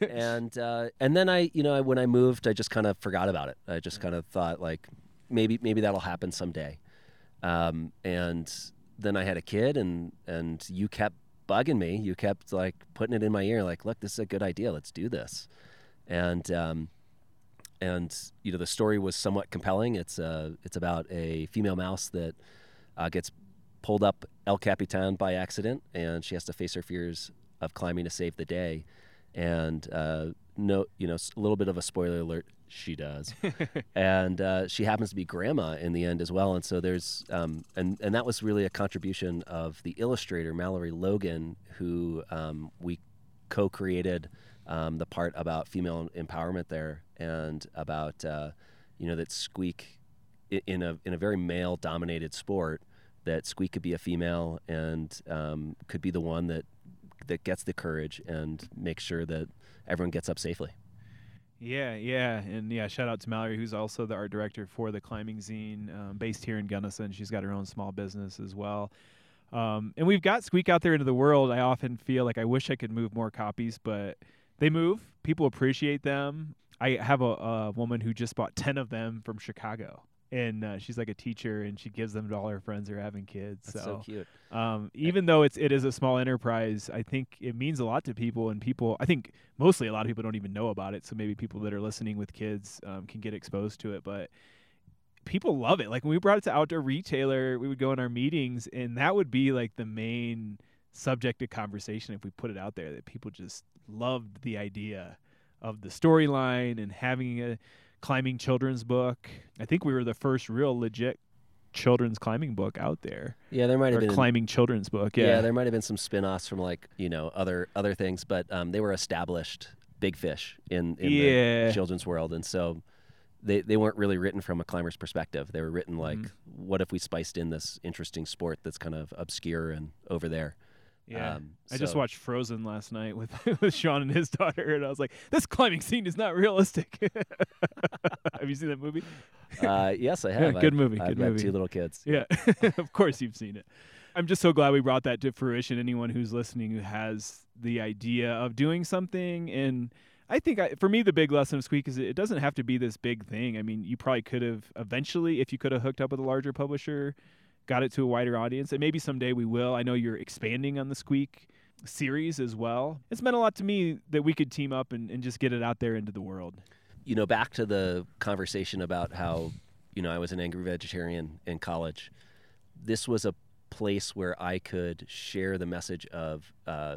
and uh, and then I, you know, when I moved, I just kind of forgot about it. I just kind of thought like maybe maybe that'll happen someday. Um, and then I had a kid, and and you kept bugging me. You kept like putting it in my ear, like, look, this is a good idea. Let's do this. And um, and you know the story was somewhat compelling. It's uh, it's about a female mouse that uh, gets pulled up El Capitan by accident, and she has to face her fears of climbing to save the day. And uh, no, you know, a little bit of a spoiler alert. She does, and uh, she happens to be grandma in the end as well. And so there's, um, and and that was really a contribution of the illustrator Mallory Logan, who um, we co-created um, the part about female empowerment there and about uh, you know that Squeak in a in a very male dominated sport that Squeak could be a female and um, could be the one that that gets the courage and makes sure that everyone gets up safely. Yeah, yeah, and yeah. Shout out to Mallory, who's also the art director for the climbing zine, um, based here in Gunnison. She's got her own small business as well. Um, and we've got Squeak out there into the world. I often feel like I wish I could move more copies, but they move. People appreciate them. I have a, a woman who just bought 10 of them from Chicago. And uh, she's like a teacher, and she gives them to all her friends who are having kids. That's so, so cute. Um, even though it's it is a small enterprise, I think it means a lot to people, and people. I think mostly a lot of people don't even know about it. So maybe people that are listening with kids um, can get exposed to it. But people love it. Like when we brought it to Outdoor Retailer, we would go in our meetings, and that would be like the main subject of conversation if we put it out there. That people just loved the idea of the storyline and having a climbing children's book. I think we were the first real legit children's climbing book out there. Yeah, there might have been climbing children's book. Yeah. yeah, there might have been some spin-offs from like you know other other things, but um, they were established big fish in, in yeah. the children's world, and so they they weren't really written from a climber's perspective. They were written like, mm-hmm. what if we spiced in this interesting sport that's kind of obscure and over there. Yeah, um, I just watched Frozen last night with with Sean and his daughter, and I was like, "This climbing scene is not realistic." have you seen that movie? Uh, yes, I have. Yeah, good movie. I've, good I've movie. two little kids. Yeah, of course you've seen it. I'm just so glad we brought that to fruition. Anyone who's listening who has the idea of doing something, and I think I, for me the big lesson of Squeak is it doesn't have to be this big thing. I mean, you probably could have eventually, if you could have hooked up with a larger publisher got it to a wider audience, and maybe someday we will. I know you're expanding on the Squeak series as well. It's meant a lot to me that we could team up and, and just get it out there into the world. You know, back to the conversation about how, you know, I was an angry vegetarian in college. This was a place where I could share the message of uh,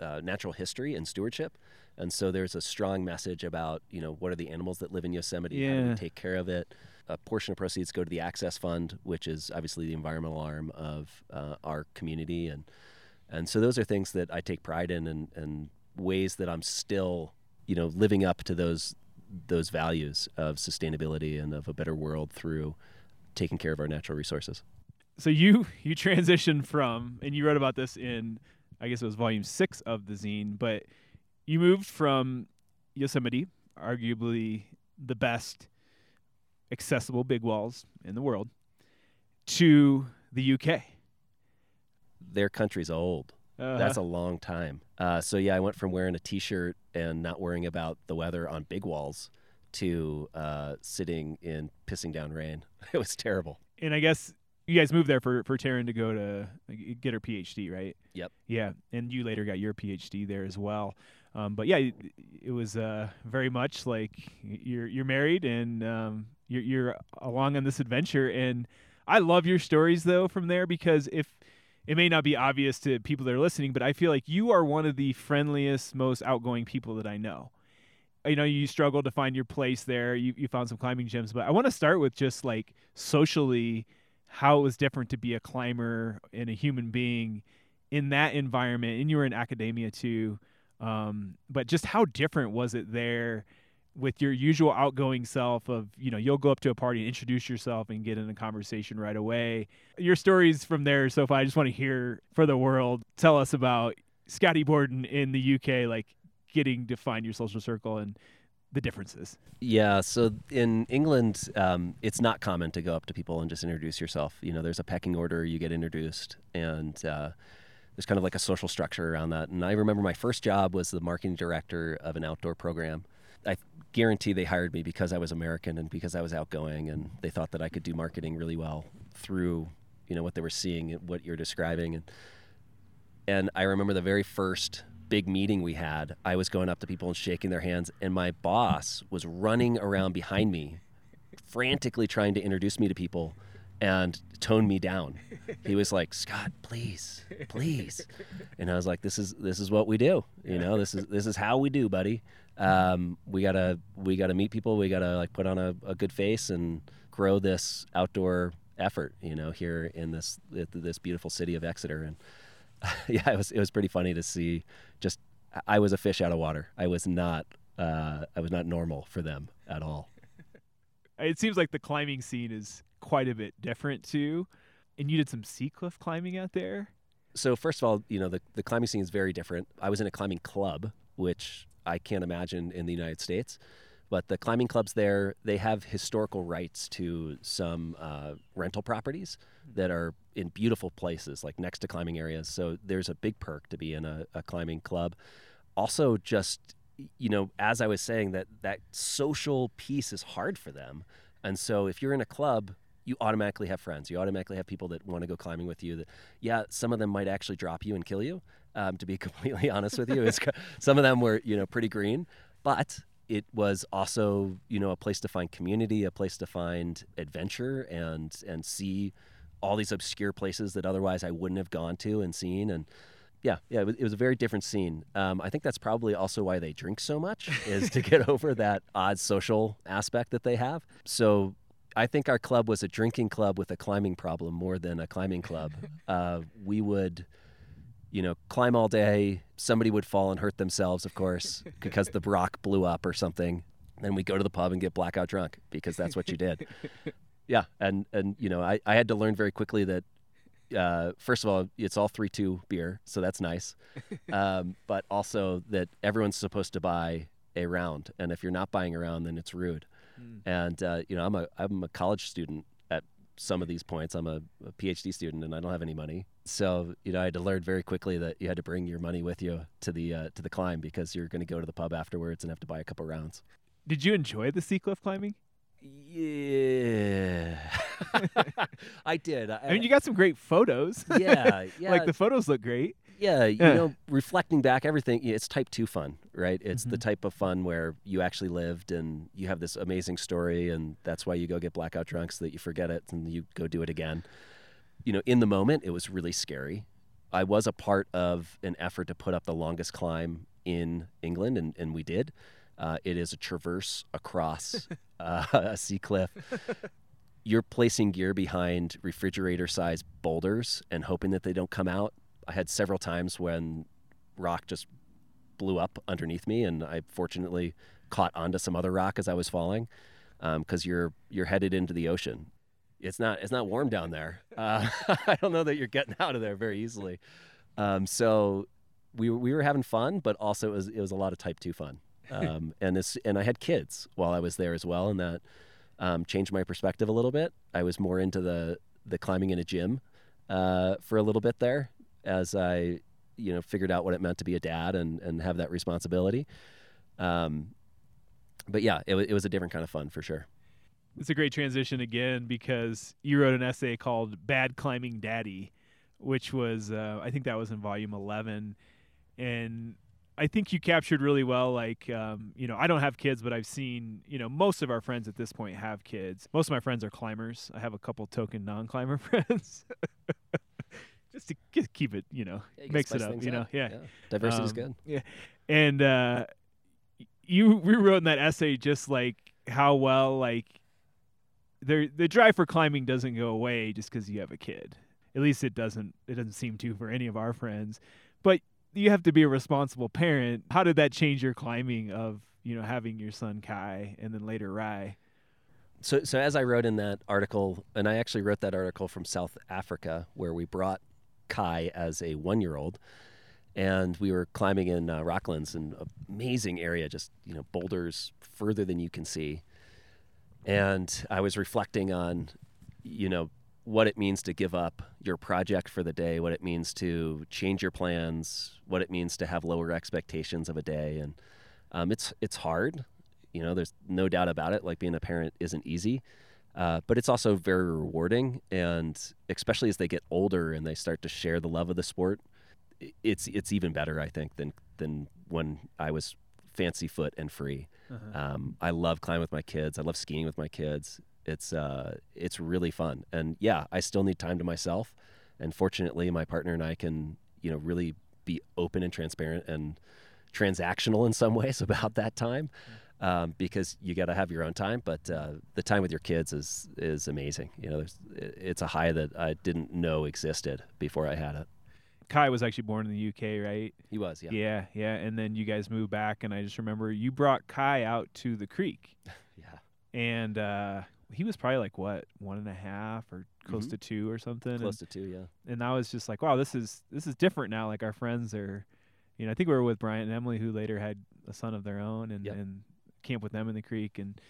uh, natural history and stewardship. And so there's a strong message about, you know, what are the animals that live in Yosemite? How do Yeah. we take care of it? A portion of proceeds go to the Access Fund, which is obviously the environmental arm of uh, our community. And, and so those are things that I take pride in and, and ways that I'm still, you know, living up to those, those values of sustainability and of a better world through taking care of our natural resources. So you you transitioned from, and you wrote about this in, I guess it was volume six of the zine, but you moved from Yosemite, arguably the best accessible big walls in the world, to the UK. Their country's old. Uh, That's a long time. Uh, so yeah, I went from wearing a T-shirt and not worrying about the weather on big walls to uh, sitting in pissing down rain. It was terrible. and I guess you guys moved there for for Taryn to go to get her PhD, right? Yep. Yeah, and you later got your PhD there as well. Um, but yeah, it, it was uh, very much like you're you're married and um, you're you're along on this adventure. And I love your stories though from there because if it may not be obvious to people that are listening, but I feel like you are one of the friendliest, most outgoing people that I know. You know, you struggled to find your place there. You you found some climbing gyms, but I want to start with just like socially how it was different to be a climber and a human being in that environment. And you were in academia too. Um, but just how different was it there with your usual outgoing self of, you know, you'll go up to a party and introduce yourself and get in a conversation right away. Your stories from there so far, I just want to hear for the world. Tell us about Scotty Borden in the UK, like getting to find your social circle and the differences. Yeah. So in England, um, it's not common to go up to people and just introduce yourself. You know, there's a pecking order. You get introduced, and uh, there's kind of like a social structure around that. And I remember my first job was the marketing director of an outdoor program. I guarantee they hired me because I was American and because I was outgoing, and they thought that I could do marketing really well through, you know, what they were seeing, and what you're describing, and and I remember the very first big meeting we had, I was going up to people and shaking their hands, and my boss was running around behind me, frantically trying to introduce me to people and tone me down. He was like, "Scott, please, please," and I was like, "This is this is what we do. You know, this is this is how we do, buddy. Um, we gotta we gotta meet people. We gotta like put on a, a good face and grow this outdoor effort. You know, here in this this beautiful city of Exeter and." yeah, it was it was pretty funny to see. Just I was a fish out of water. I was not uh, I was not normal for them at all. It seems like the climbing scene is quite a bit different too. And you did some sea cliff climbing out there. So first of all, you know the the climbing scene is very different. I was in a climbing club, which I can't imagine in the United States. But the climbing clubs there, they have historical rights to some uh, rental properties that are in beautiful places, like next to climbing areas. So there's a big perk to be in a, a climbing club. Also, just you know, as I was saying, that that social piece is hard for them, and so if you're in a club, you automatically have friends. You automatically have people that want to go climbing with you. That yeah, some of them might actually drop you and kill you. Um, to be completely honest with you, some of them were you know pretty green, but it was also you know a place to find community, a place to find adventure, and and see all these obscure places that otherwise I wouldn't have gone to and seen. And yeah, yeah, it was, it was a very different scene. Um, I think that's probably also why they drink so much is to get over that odd social aspect that they have. So I think our club was a drinking club with a climbing problem more than a climbing club. Uh, we would you know, climb all day. Somebody would fall and hurt themselves, of course, because the rock blew up or something. Then we go to the pub and get blackout drunk because that's what you did. yeah, and and you know, I, I had to learn very quickly that uh, first of all, it's all three two beer, so that's nice. Um, but also that everyone's supposed to buy a round, and if you're not buying a round, then it's rude. Mm. And uh, you know, I'm a I'm a college student at some of these points. I'm a, a PhD student, and I don't have any money. So you know, I had to learn very quickly that you had to bring your money with you to the uh, to the climb because you're going to go to the pub afterwards and have to buy a couple rounds. Did you enjoy the sea cliff climbing? Yeah, I did. I, I mean, you got some great photos. yeah, yeah, like the photos look great. Yeah. You Yeah. know, reflecting back, everything. It's type two fun, right? It's the Mhm. type of fun where you actually lived and you have this amazing story, and that's why you go get blackout drunk so that you forget it and you go do it again. You know, in the moment, it was really scary. I was a part of an effort to put up the longest climb in England, and, and we did. Uh, it is a traverse across uh, a sea cliff. You're placing gear behind refrigerator sized boulders and hoping that they don't come out. I had several times when rock just blew up underneath me, and I fortunately caught onto some other rock as I was falling because you're you're headed into the ocean. It's not it's not warm down there. Uh, I don't know that you're getting out of there very easily. Um, so we were- we were having fun, but also it was it was a lot of type two fun. Um, and it's, and I had kids while I was there as well, and that um, changed my perspective a little bit. I was more into the the climbing in a gym uh, for a little bit there as I you know figured out what it meant to be a dad and and have that responsibility. Um, but yeah, it, it was a different kind of fun for sure. It's a great transition again because you wrote an essay called "Bad Climbing Daddy," which was uh, I think that was in volume eleven, and I think you captured really well. Like, um, you know, I don't have kids, but I've seen, you know, most of our friends at this point have kids. Most of my friends are climbers. I have a couple token non-climber friends, just to keep it, you know, Yeah, you mix it up. You know, up. yeah. diversity is Um, good. Yeah, and uh, you rewrote in that essay just like how well like the the drive for climbing doesn't go away just because you have a kid. At least it doesn't. It doesn't seem to for any of our friends. But you have to be a responsible parent. How did that change your climbing of you know having your son Kai and then later Rai? So, so as I wrote in that article, and I actually wrote that article from South Africa, where we brought Kai as a one-year-old, and we were climbing in uh, Rocklands, an amazing area, just you know boulders further than you can see. And I was reflecting on, you know, what it means to give up your project for the day, what it means to change your plans, what it means to have lower expectations of a day, and um, it's it's hard. You know, there's no doubt about it. Like being a parent isn't easy, uh, but it's also very rewarding. And especially as they get older and they start to share the love of the sport, it's it's even better, I think, than than when I was fancy foot and free. Um, I love climbing with my kids. I love skiing with my kids. It's uh, it's really fun. And yeah, I still need time to myself. And fortunately, my partner and I can you know really be open and transparent and transactional in some ways about that time. Um, because you got to have your own time, but uh, the time with your kids is is amazing. You know, it's a high that I didn't know existed before I had it. Kai was actually born in the UK, right? He was, yeah, Yeah, yeah. And then you guys moved back, and I just remember you brought Kai out to the creek. yeah. and uh, he was probably like what one and a half or close Mhm. to two or something. close to two, yeah. and, and I was just like, wow, this is this is different now. Like our friends are, you know, I think we were with Brian and Emily, who later had a son of their own, and Yep. and camp with them in the creek, and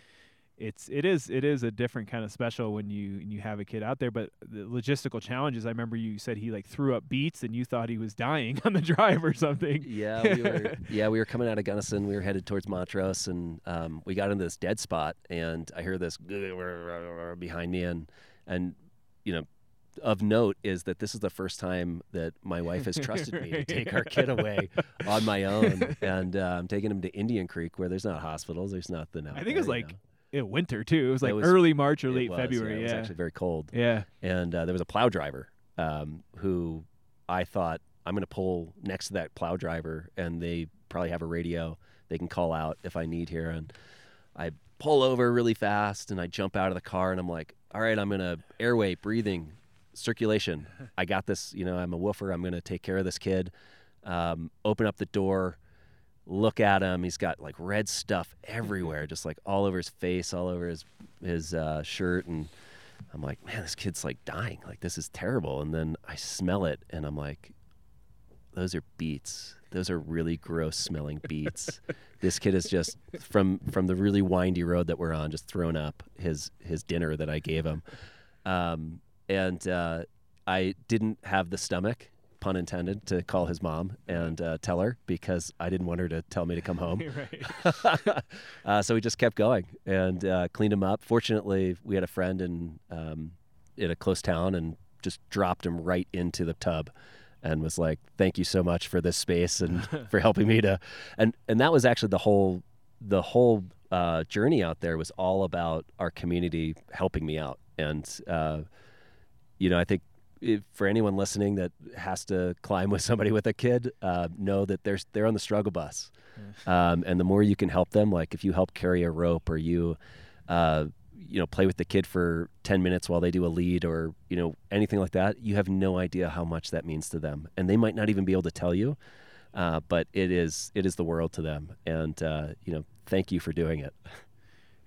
it's it is it is a different kind of special when you when you have a kid out there. But the logistical challenges, I remember you said he like threw up beats, and you thought he was dying on the drive or something. Yeah, we were. yeah, we were coming out of Gunnison. We were headed towards Montrose, and um, we got into this dead spot. And I hear this behind me, and and you know, of note is that this is the first time that my wife has trusted me to take our kid away on my own, and uh, I'm taking him to Indian Creek, where there's not hospitals, there's nothing. I think it was there, you like know. in winter too. It was like It was- early March or late was, yeah, February. it was actually very cold. yeah. and uh, there was a plow driver um, who I thought I'm going to pull next to that plow driver, and they probably have a radio. They can call out if I need here, and I pull over really fast, and I jump out of the car, and I'm like, "All right, I'm going to airway, breathing, circulation. I got this. You know, I'm a WFR. I'm going to take care of this kid." Um, open up the door. Look at him. He's got like red stuff everywhere, just like all over his face, all over his his uh, shirt, and I'm like, man, this kid's like dying. Like this is terrible. And then I smell it, and I'm like, those are beets. Those are really gross smelling beets. this kid is just from from the really windy road that we're on, just thrown up his his dinner that I gave him, um, and uh, I didn't have the stomach pun intended, to call his mom and uh, tell her because I didn't want her to tell me to come home. uh, so we just kept going and uh, cleaned him up. Fortunately, we had a friend in um, in a close town and just dropped him right into the tub and was like, "Thank you so much for this space and for helping me to." And and that was actually the whole the whole uh, journey out there was all about our community helping me out. And uh, you know, I think if, for anyone listening that has to climb with somebody with a kid, uh, know that there's they're on the struggle bus. Um, and the more you can help them, like if you help carry a rope or you, uh, you know, play with the kid for 10 minutes while they do a lead or, you know, anything like that, you have no idea how much that means to them. And they might not even be able to tell you, uh, but it is, it is the world to them. And, uh, you know, thank you for doing it.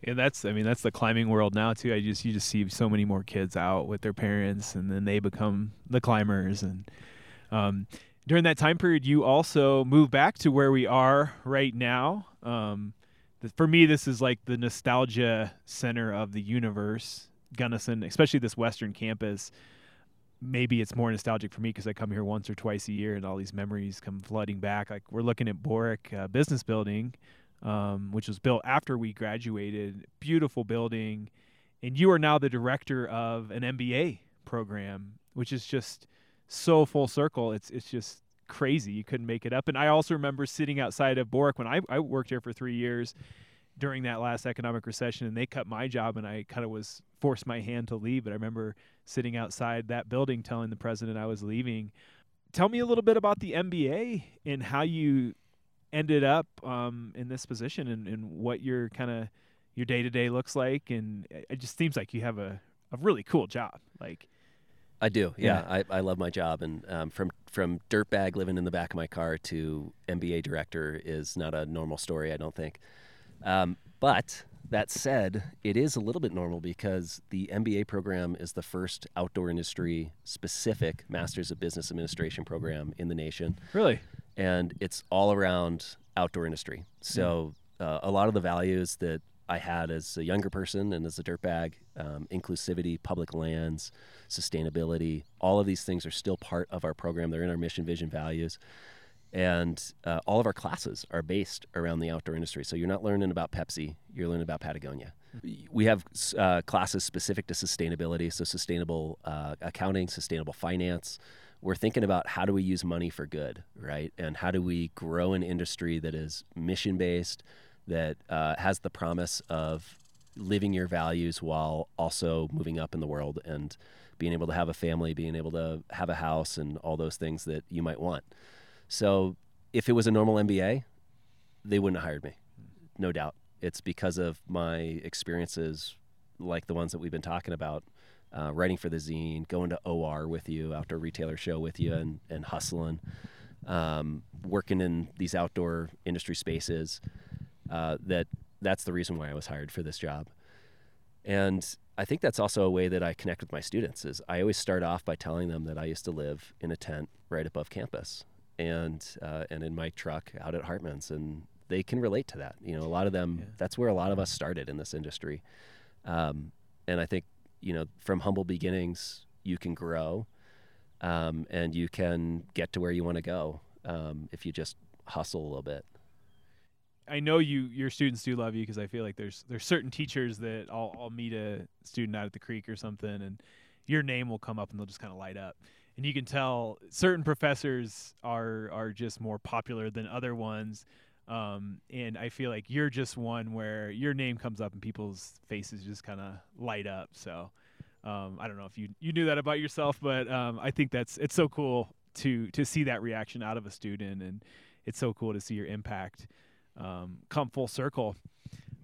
Yeah, that's I mean that's the climbing world now too. I just you just see so many more kids out with their parents, and then they become the climbers. And um, during that time period, you also move back to where we are right now. Um, for me, this is like the nostalgia center of the universe, Gunnison, especially this western campus. Maybe it's more nostalgic for me because I come here once or twice a year, and all these memories come flooding back. Like we're looking at Borick uh, Business Building um, which was built after we graduated. Beautiful building. And you are now the director of an MBA program, which is just so full circle. It's it's just crazy. You couldn't make it up. And I also remember sitting outside of Borick when I, I worked here for three years during that last economic recession and they cut my job and I kind of was forced my hand to leave. But I remember sitting outside that building telling the president I was leaving. Tell me a little bit about the MBA and how you ended up um, in this position and, and what your kind of your day to day looks like, and it just seems like you have a, a really cool job. Like, I do, yeah. I, I love my job, and um, from from dirtbag living in the back of my car to MBA director is not a normal story, I don't think. Um, but that said, it is a little bit normal because the MBA program is the first outdoor industry specific Masters of Business Administration program in the nation. Really? And it's all around outdoor industry. So uh, a lot of the values that I had as a younger person and as a dirtbag, um, inclusivity, public lands, sustainability, all of these things are still part of our program. They're in our mission, vision, values and uh, all of our classes are based around the outdoor industry. So you're not learning about Pepsi, you're learning about Patagonia. We have uh, classes specific to sustainability, so sustainable uh, accounting, sustainable finance. We're thinking about how do we use money for good, right? And how do we grow an industry that is mission based, that uh, has the promise of living your values while also moving up in the world and being able to have a family, being able to have a house, and all those things that you might want. So if it was a normal MBA, they wouldn't have hired me, no doubt. It's because of my experiences like the ones that we've been talking about, uh, writing for the zine, going to OR with you, outdoor retailer show with you, and, and hustling, um, working in these outdoor industry spaces. Uh, that that's the reason why I was hired for this job. And I think that's also a way that I connect with my students. Is I always start off by telling them that I used to live in a tent right above campus, and uh, and in my truck out at Hartman's, and they can relate to that. You know, a lot of them. Yeah. That's where a lot of us started in this industry, um, and I think you know from humble beginnings you can grow, um, and you can get to where you want to go um, if you just hustle a little bit. I know you your students do love you because I feel like there's there's certain teachers that I'll I'll meet a student out at the creek or something and your name will come up and they'll just kind of light up. And you can tell certain professors are are just more popular than other ones. Um, and I feel like you're just one where your name comes up and people's faces just kind of light up. So um, I don't know if you you knew that about yourself, but um, I think that's it's so cool to to see that reaction out of a student, and it's so cool to see your impact um, come full circle.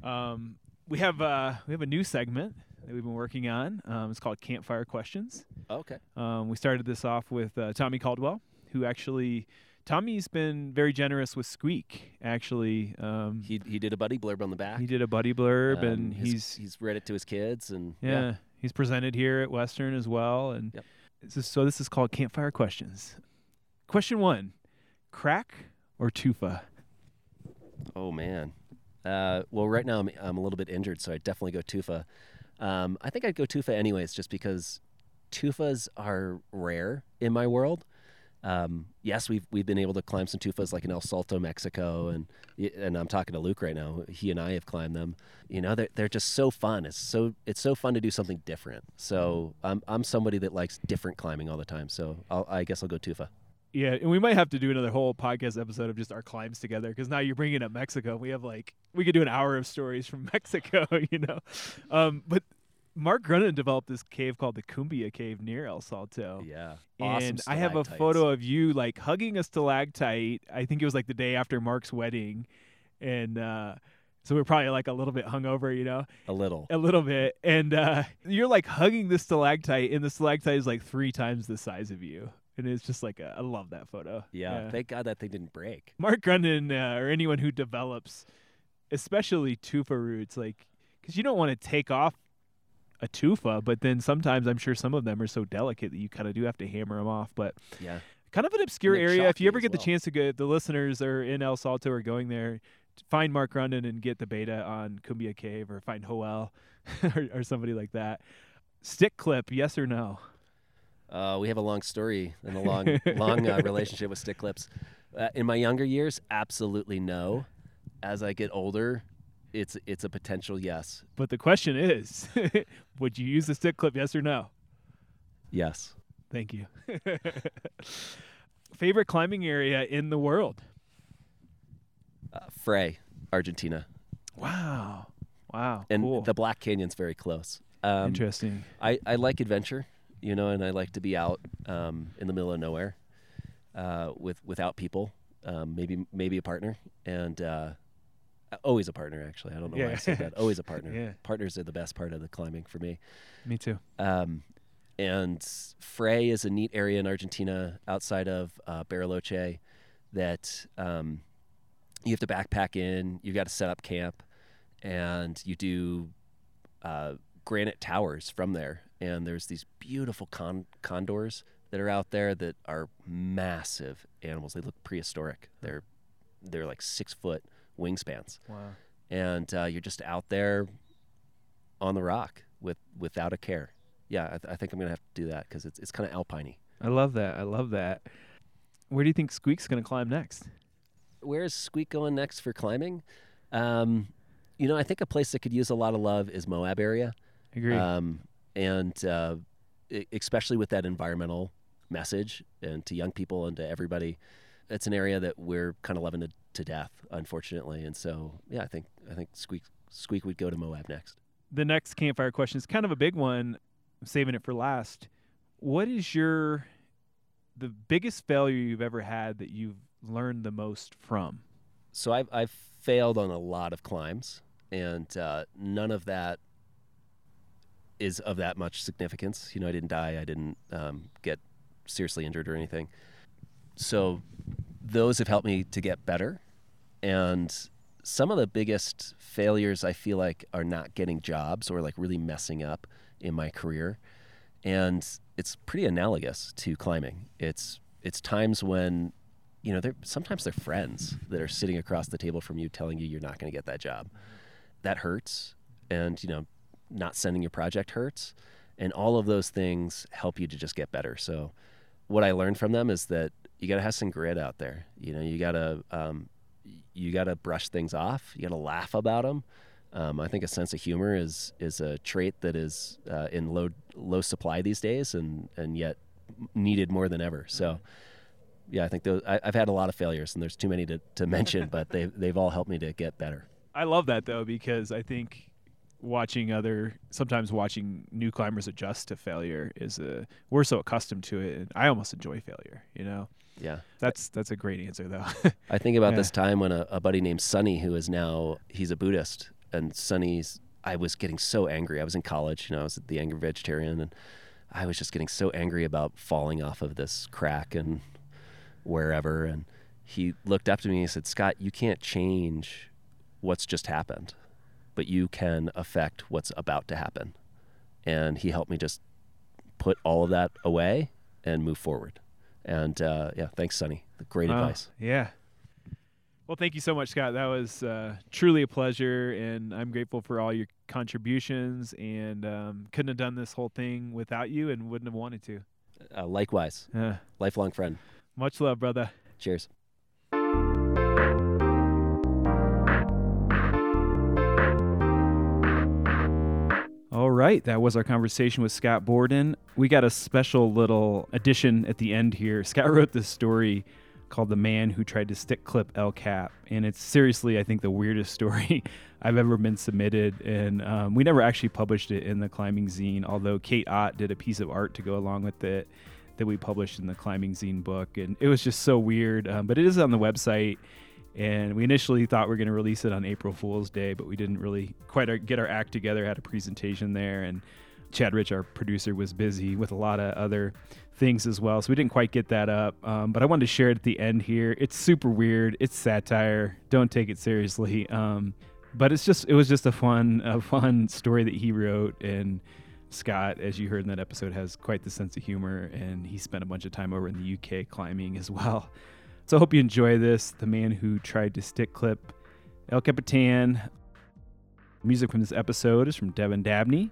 Um, we have uh, we have a new segment that we've been working on. Um, it's called Campfire Questions. Okay. Um, we started this off with uh, Tommy Caldwell, who actually Tommy's been very generous with Squeak. Actually, um, He he did a buddy blurb on the back. he did a buddy blurb, Um, and his- he's he's read it to his kids and yeah, he's presented here at Western as well. And Yep. this is, so this is called Campfire Questions. Question one: Crack or tufa? Oh man. Uh, well, right now I'm I'm a little bit injured, so I definitely go tufa. Um, I think I'd go tufa anyways, just because tufas are rare in my world. Um, yes, we've we've been able to climb some tufas like in El Salto, Mexico, and and I'm talking to Luke right now. He and I have climbed them. You know, they're they're just so fun. It's so it's so fun to do something different. So I'm I'm somebody that likes different climbing all the time. So I'll, I guess I'll go tufa. Yeah, and we might have to do another whole podcast episode of just our climbs together because now you're bringing up Mexico. We have like we could do an hour of stories from Mexico, you know. Um, but Mark Grundon developed this cave called the Cumbia Cave near El Salto. Yeah, and I have a photo of you like hugging a stalactite. I think it was like the day after Mark's wedding, and uh, so we're probably like a little bit hungover, you know, a little, a little bit. And uh, you're like hugging the stalactite, and the stalactite is like three times the size of you. And it's just like a, I love that photo. Yeah, yeah, thank God that thing didn't break. Mark Grundon uh, or anyone who develops, especially tufa routes, like because you don't want to take off a tufa, but then sometimes I'm sure some of them are so delicate that you kind of do have to hammer them off. But yeah, kind of an obscure area. If you ever get well. the chance to go, the listeners are in El Salto or going there, find Mark Grundon and get the beta on Cumbia Cave or find Joel or, or, somebody like that. Stick clip, yes or no? Uh, we have a long story and a long, long uh, relationship with stick clips. Uh, in my younger years, absolutely no. As I get older, it's it's a potential yes. But the question is, would you use the stick clip? Yes or no? Yes. Thank you. Favorite climbing area in the world? Uh, Frey, Argentina. Wow. Wow. And cool. the Black Canyon's very close. Um, Interesting. I, I like adventure, you know, and I like to be out um, in the middle of nowhere uh, with without people, um, maybe maybe a partner, and uh, Always a partner, actually. I don't know yeah. why I said that. Always a partner. yeah. Partners are the best part of the climbing for me. Me too. Um, and Frey is a neat area in Argentina outside of uh, Bariloche that um, you have to backpack in. You've got to set up camp, and you do uh, granite towers from there. And there's these beautiful con- condors that are out there that are massive animals. They look prehistoric. They're they're like six foot wingspans. Wow. And uh, you're just out there on the rock with without a care. Yeah, I, th- I think I'm gonna have to do that because it's it's kind of alpiney. I love that. I love that. Where do you think Squeak's gonna climb next? Where is Squeak going next for climbing? Um, you know, I think a place that could use a lot of love is Moab area. Agree. Um, and uh, especially with that environmental message and to young people and to everybody, it's an area that we're kind of loving to to death, unfortunately. And so, yeah, I think I think Squeak Squeak would go to Moab next. The next campfire question is kind of a big one. I'm saving it for last. What is your the biggest failure you've ever had that you've learned the most from? So I've I've failed on a lot of climbs, and uh, none of that is of that much significance. You know, I didn't die. I didn't um, get seriously injured or anything. So those have helped me to get better and some of the biggest failures I feel like are not getting jobs or like really messing up in my career. And it's pretty analogous to climbing. It's it's times when you know, they're sometimes they're friends that are sitting across the table from you telling you you're not going to get that job. That hurts and you know, not sending your project hurts. And all of those things help you to just get better. So what I learned from them is that you got to have some grit out there. You know, you got to um, you got to brush things off. You got to laugh about them. Um, I think a sense of humor is is a trait that is uh, in low low supply these days, and and yet needed more than ever. So, yeah, I think those, I, have had a lot of failures, and there's too many to, to mention, but they they've all helped me to get better. I love that though because I think watching other sometimes watching new climbers adjust to failure is a we're so accustomed to it, and I almost enjoy failure. You know. Yeah. That's that's a great answer though. I think about yeah. this time when a, a, buddy named Sonny, who is now he's a Buddhist, and Sonny's I was getting so angry. I was in college, you know, I was the angry vegetarian, and I was just getting so angry about falling off of this crack and wherever. And he looked up to me and he said, Scott, you can't change what's just happened, but you can affect what's about to happen. And he helped me just put all of that away and move forward. And uh, yeah, thanks, Sonny. Great advice. Yeah. Well, thank you so much, Scott. That was uh, truly a pleasure, and I'm grateful for all your contributions. And um, couldn't have done this whole thing without you, and wouldn't have wanted to. Uh, likewise, lifelong friend. Much love, brother. Cheers. Right, that was our conversation with Scott Borden. We got a special little addition at the end here. Scott wrote this story called The Man Who Tried to Stick Clip El Cap. And it's seriously, I think, the weirdest story I've ever been submitted. And um, we never actually published it in the Climbing Zine, although Kate Ott did a piece of art to go along with it that we published in the Climbing Zine book. And it was just so weird. Um, but it is on the website. And we initially thought we were going to release it on April Fool's Day, but we didn't really quite get our act together. Had a presentation there, and Chad Rich, our producer, was busy with a lot of other things as well, so we didn't quite get that up. Um, but I wanted to share it at the end here. It's super weird. It's satire. Don't take it seriously. Um, but it's just it was just a fun a fun story that he wrote and. Scott, as you heard in that episode, has quite the sense of humor, and he spent a bunch of time over in the UK climbing as well. So I hope you enjoy this. The man who tried to stick clip El Capitan. Music from this episode is from Devin Dabney,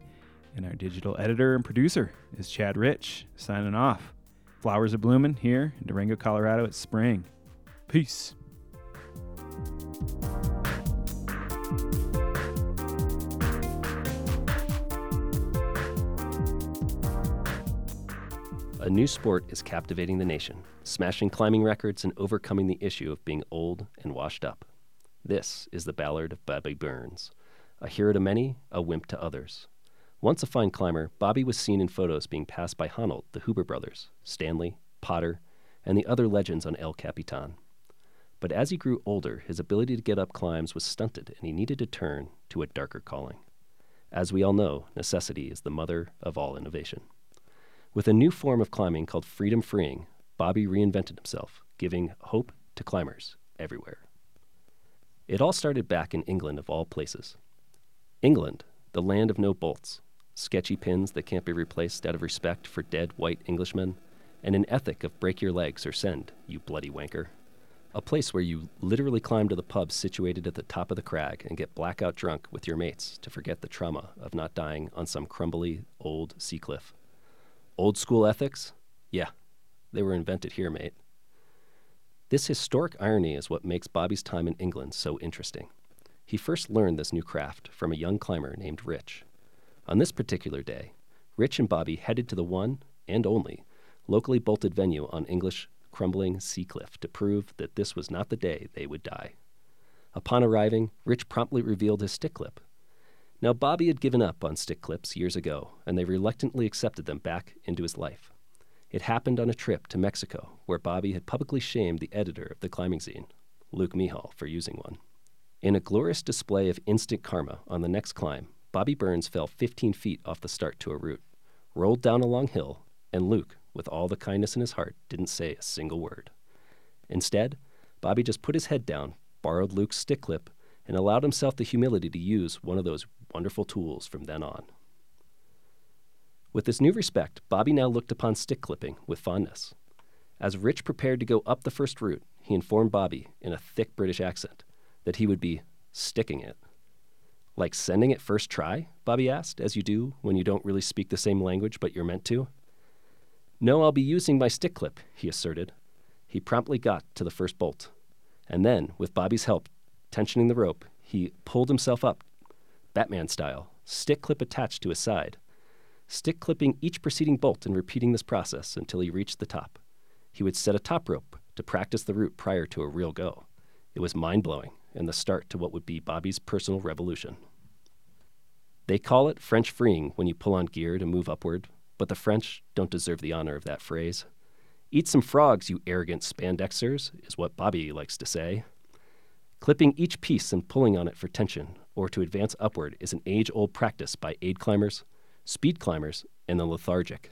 and our digital editor and producer is Chad Rich, signing off. Flowers are blooming here in Durango, Colorado. It's spring. Peace. A new sport is captivating the nation, smashing climbing records and overcoming the issue of being old and washed up. This is the ballad of Bobby Burns, a hero to many, a wimp to others. Once a fine climber, Bobby was seen in photos being passed by Honnold, the Huber brothers, Stanley, Potter, and the other legends on El Capitan. But as he grew older, his ability to get up climbs was stunted, and he needed to turn to a darker calling. As we all know, necessity is the mother of all innovation. With a new form of climbing called freedom freeing, Bobby reinvented himself, giving hope to climbers everywhere. It all started back in England, of all places. England, the land of no bolts, sketchy pins that can't be replaced out of respect for dead white Englishmen, and an ethic of break your legs or send, you bloody wanker. A place where you literally climb to the pub situated at the top of the crag and get blackout drunk with your mates to forget the trauma of not dying on some crumbly old sea cliff. Old school ethics? Yeah, they were invented here, mate. This historic irony is what makes Bobby's time in England so interesting. He first learned this new craft from a young climber named Rich. On this particular day, Rich and Bobby headed to the one and only locally bolted venue on English crumbling sea cliff to prove that this was not the day they would die. Upon arriving, Rich promptly revealed his stick clip, now, Bobby had given up on stick clips years ago, and they reluctantly accepted them back into his life. It happened on a trip to Mexico, where Bobby had publicly shamed the editor of the climbing zine, Luke Mehall, for using one. In a glorious display of instant karma on the next climb, Bobby Burns fell 15 feet off the start to a route, rolled down a long hill, and Luke, with all the kindness in his heart, didn't say a single word. Instead, Bobby just put his head down, borrowed Luke's stick clip, and allowed himself the humility to use one of those wonderful tools from then on. With this new respect, Bobby now looked upon stick clipping with fondness. As Rich prepared to go up the first route, he informed Bobby, in a thick British accent, that he would be sticking it. Like sending it first try? Bobby asked, as you do when you don't really speak the same language but you're meant to. No, I'll be using my stick clip, he asserted. He promptly got to the first bolt. And then, with Bobby's help, tensioning the rope, he pulled himself up Batman style, stick clip attached to his side, stick clipping each preceding bolt and repeating this process until he reached the top. He would set a top rope to practice the route prior to a real go. It was mind blowing and the start to what would be Bobby's personal revolution. They call it French freeing when you pull on gear to move upward, but the French don't deserve the honor of that phrase. Eat some frogs, you arrogant spandexers, is what Bobby likes to say. Clipping each piece and pulling on it for tension or to advance upward is an age old practice by aid climbers, speed climbers, and the lethargic.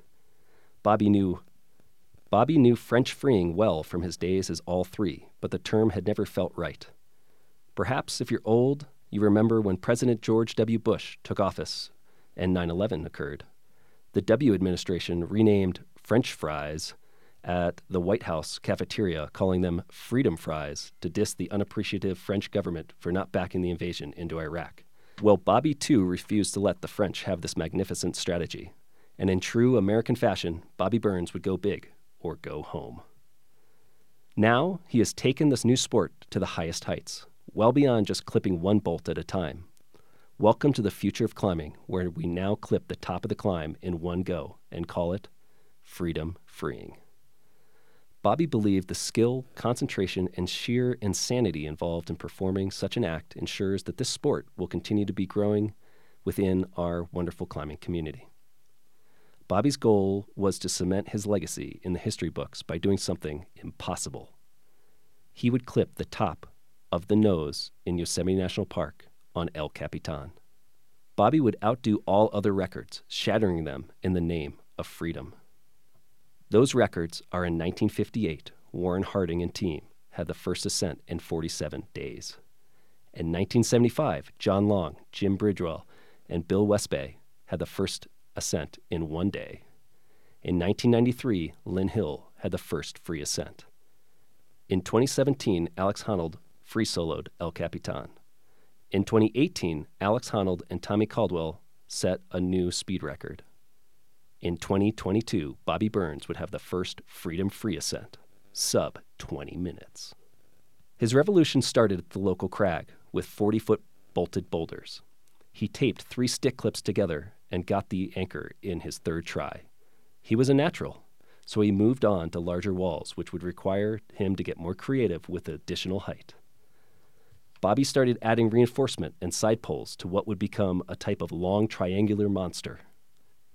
Bobby knew Bobby knew French freeing well from his days as all three, but the term had never felt right. Perhaps if you're old, you remember when President George W. Bush took office and 9 11 occurred. The W administration renamed French fries at the White House cafeteria, calling them freedom fries to diss the unappreciative French government for not backing the invasion into Iraq. Well, Bobby too refused to let the French have this magnificent strategy. And in true American fashion, Bobby Burns would go big or go home. Now he has taken this new sport to the highest heights, well beyond just clipping one bolt at a time. Welcome to the future of climbing, where we now clip the top of the climb in one go and call it freedom freeing. Bobby believed the skill, concentration, and sheer insanity involved in performing such an act ensures that this sport will continue to be growing within our wonderful climbing community. Bobby's goal was to cement his legacy in the history books by doing something impossible. He would clip the top of the nose in Yosemite National Park on El Capitan. Bobby would outdo all other records, shattering them in the name of freedom. Those records are in 1958, Warren Harding and team had the first ascent in 47 days. In 1975, John Long, Jim Bridwell, and Bill Westbay had the first ascent in one day. In 1993, Lynn Hill had the first free ascent. In 2017, Alex Honnold free soloed El Capitan. In 2018, Alex Honnold and Tommy Caldwell set a new speed record. In 2022, Bobby Burns would have the first freedom free ascent, sub 20 minutes. His revolution started at the local crag with 40 foot bolted boulders. He taped three stick clips together and got the anchor in his third try. He was a natural, so he moved on to larger walls, which would require him to get more creative with additional height. Bobby started adding reinforcement and side poles to what would become a type of long triangular monster.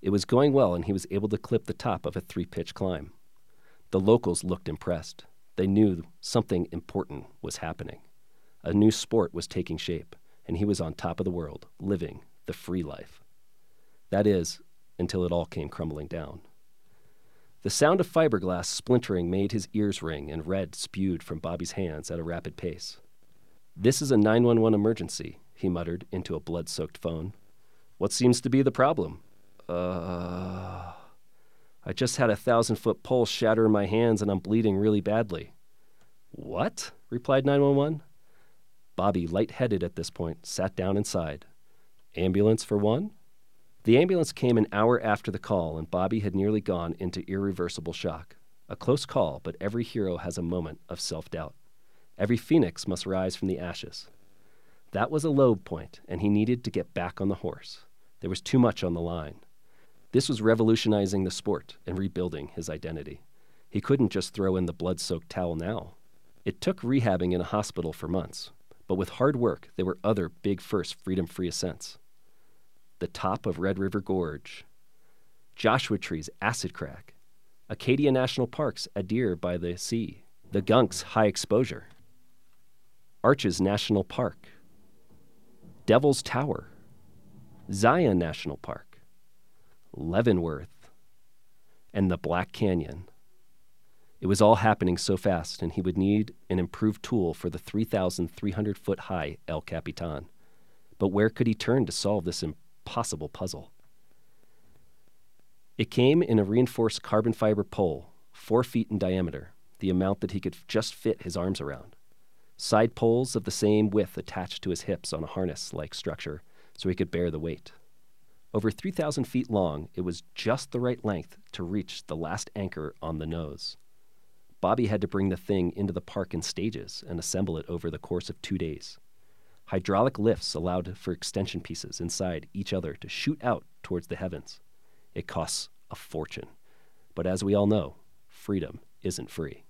It was going well, and he was able to clip the top of a three pitch climb. The locals looked impressed. They knew something important was happening. A new sport was taking shape, and he was on top of the world, living the free life. That is, until it all came crumbling down. The sound of fiberglass splintering made his ears ring, and red spewed from Bobby's hands at a rapid pace. This is a 911 emergency, he muttered into a blood soaked phone. What seems to be the problem? Uh. I just had a thousand foot pole shatter in my hands and I'm bleeding really badly. What? replied 911. Bobby, light-headed at this point, sat down inside. Ambulance for one? The ambulance came an hour after the call, and Bobby had nearly gone into irreversible shock. A close call, but every hero has a moment of self doubt. Every phoenix must rise from the ashes. That was a low point, and he needed to get back on the horse. There was too much on the line. This was revolutionizing the sport and rebuilding his identity. He couldn't just throw in the blood soaked towel now. It took rehabbing in a hospital for months, but with hard work, there were other big first freedom free ascents. The top of Red River Gorge, Joshua Tree's Acid crack, Acadia National Park's A Dare by the Sea, the Gunk's High Exposure, Arches National Park, Devil's Tower, Zion National Park, Leavenworth, and the Black Canyon. It was all happening so fast, and he would need an improved tool for the 3,300 foot high El Capitan. But where could he turn to solve this impossible puzzle? It came in a reinforced carbon fiber pole, four feet in diameter, the amount that he could just fit his arms around side poles of the same width attached to his hips on a harness like structure so he could bear the weight. Over 3,000 feet long, it was just the right length to reach the last anchor on the nose. Bobby had to bring the thing into the park in stages and assemble it over the course of two days. Hydraulic lifts allowed for extension pieces inside each other to shoot out towards the heavens. It costs a fortune. But as we all know, freedom isn't free.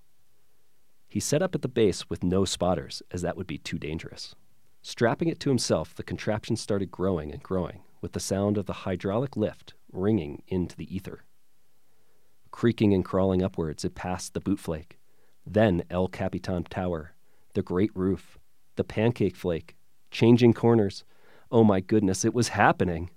He set up at the base with no spotters, as that would be too dangerous. Strapping it to himself, the contraption started growing and growing, with the sound of the hydraulic lift ringing into the ether. Creaking and crawling upwards, it passed the bootflake, then El Capitan Tower, the great roof, the pancake flake, changing corners. Oh my goodness, it was happening!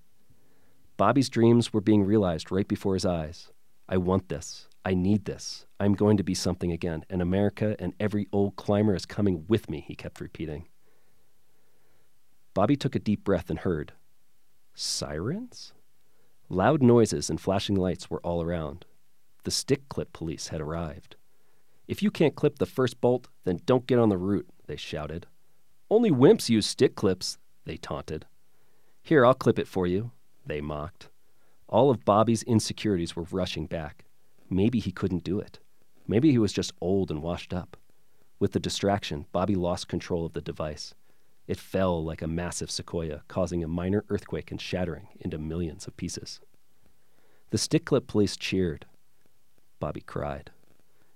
Bobby's dreams were being realized right before his eyes. I want this. I need this. I'm going to be something again, and America and every old climber is coming with me, he kept repeating. Bobby took a deep breath and heard sirens? Loud noises and flashing lights were all around. The stick clip police had arrived. If you can't clip the first bolt, then don't get on the route, they shouted. Only wimps use stick clips, they taunted. Here, I'll clip it for you, they mocked. All of Bobby's insecurities were rushing back. Maybe he couldn't do it. Maybe he was just old and washed up. With the distraction, Bobby lost control of the device. It fell like a massive sequoia, causing a minor earthquake and shattering into millions of pieces. The stick clip police cheered. Bobby cried.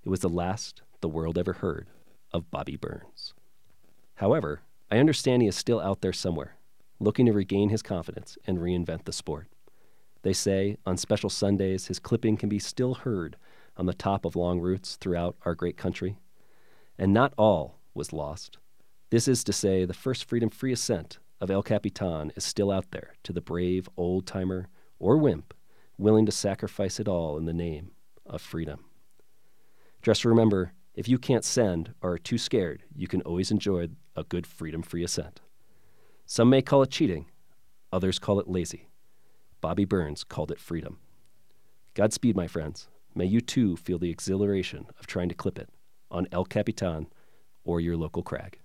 It was the last the world ever heard of Bobby Burns. However, I understand he is still out there somewhere, looking to regain his confidence and reinvent the sport. They say on special Sundays his clipping can be still heard on the top of long routes throughout our great country. And not all was lost. This is to say, the first freedom free ascent of El Capitan is still out there to the brave old timer or wimp willing to sacrifice it all in the name of freedom. Just remember if you can't send or are too scared, you can always enjoy a good freedom free ascent. Some may call it cheating, others call it lazy. Bobby Burns called it freedom. Godspeed, my friends. May you too feel the exhilaration of trying to clip it on El Capitan or your local crag.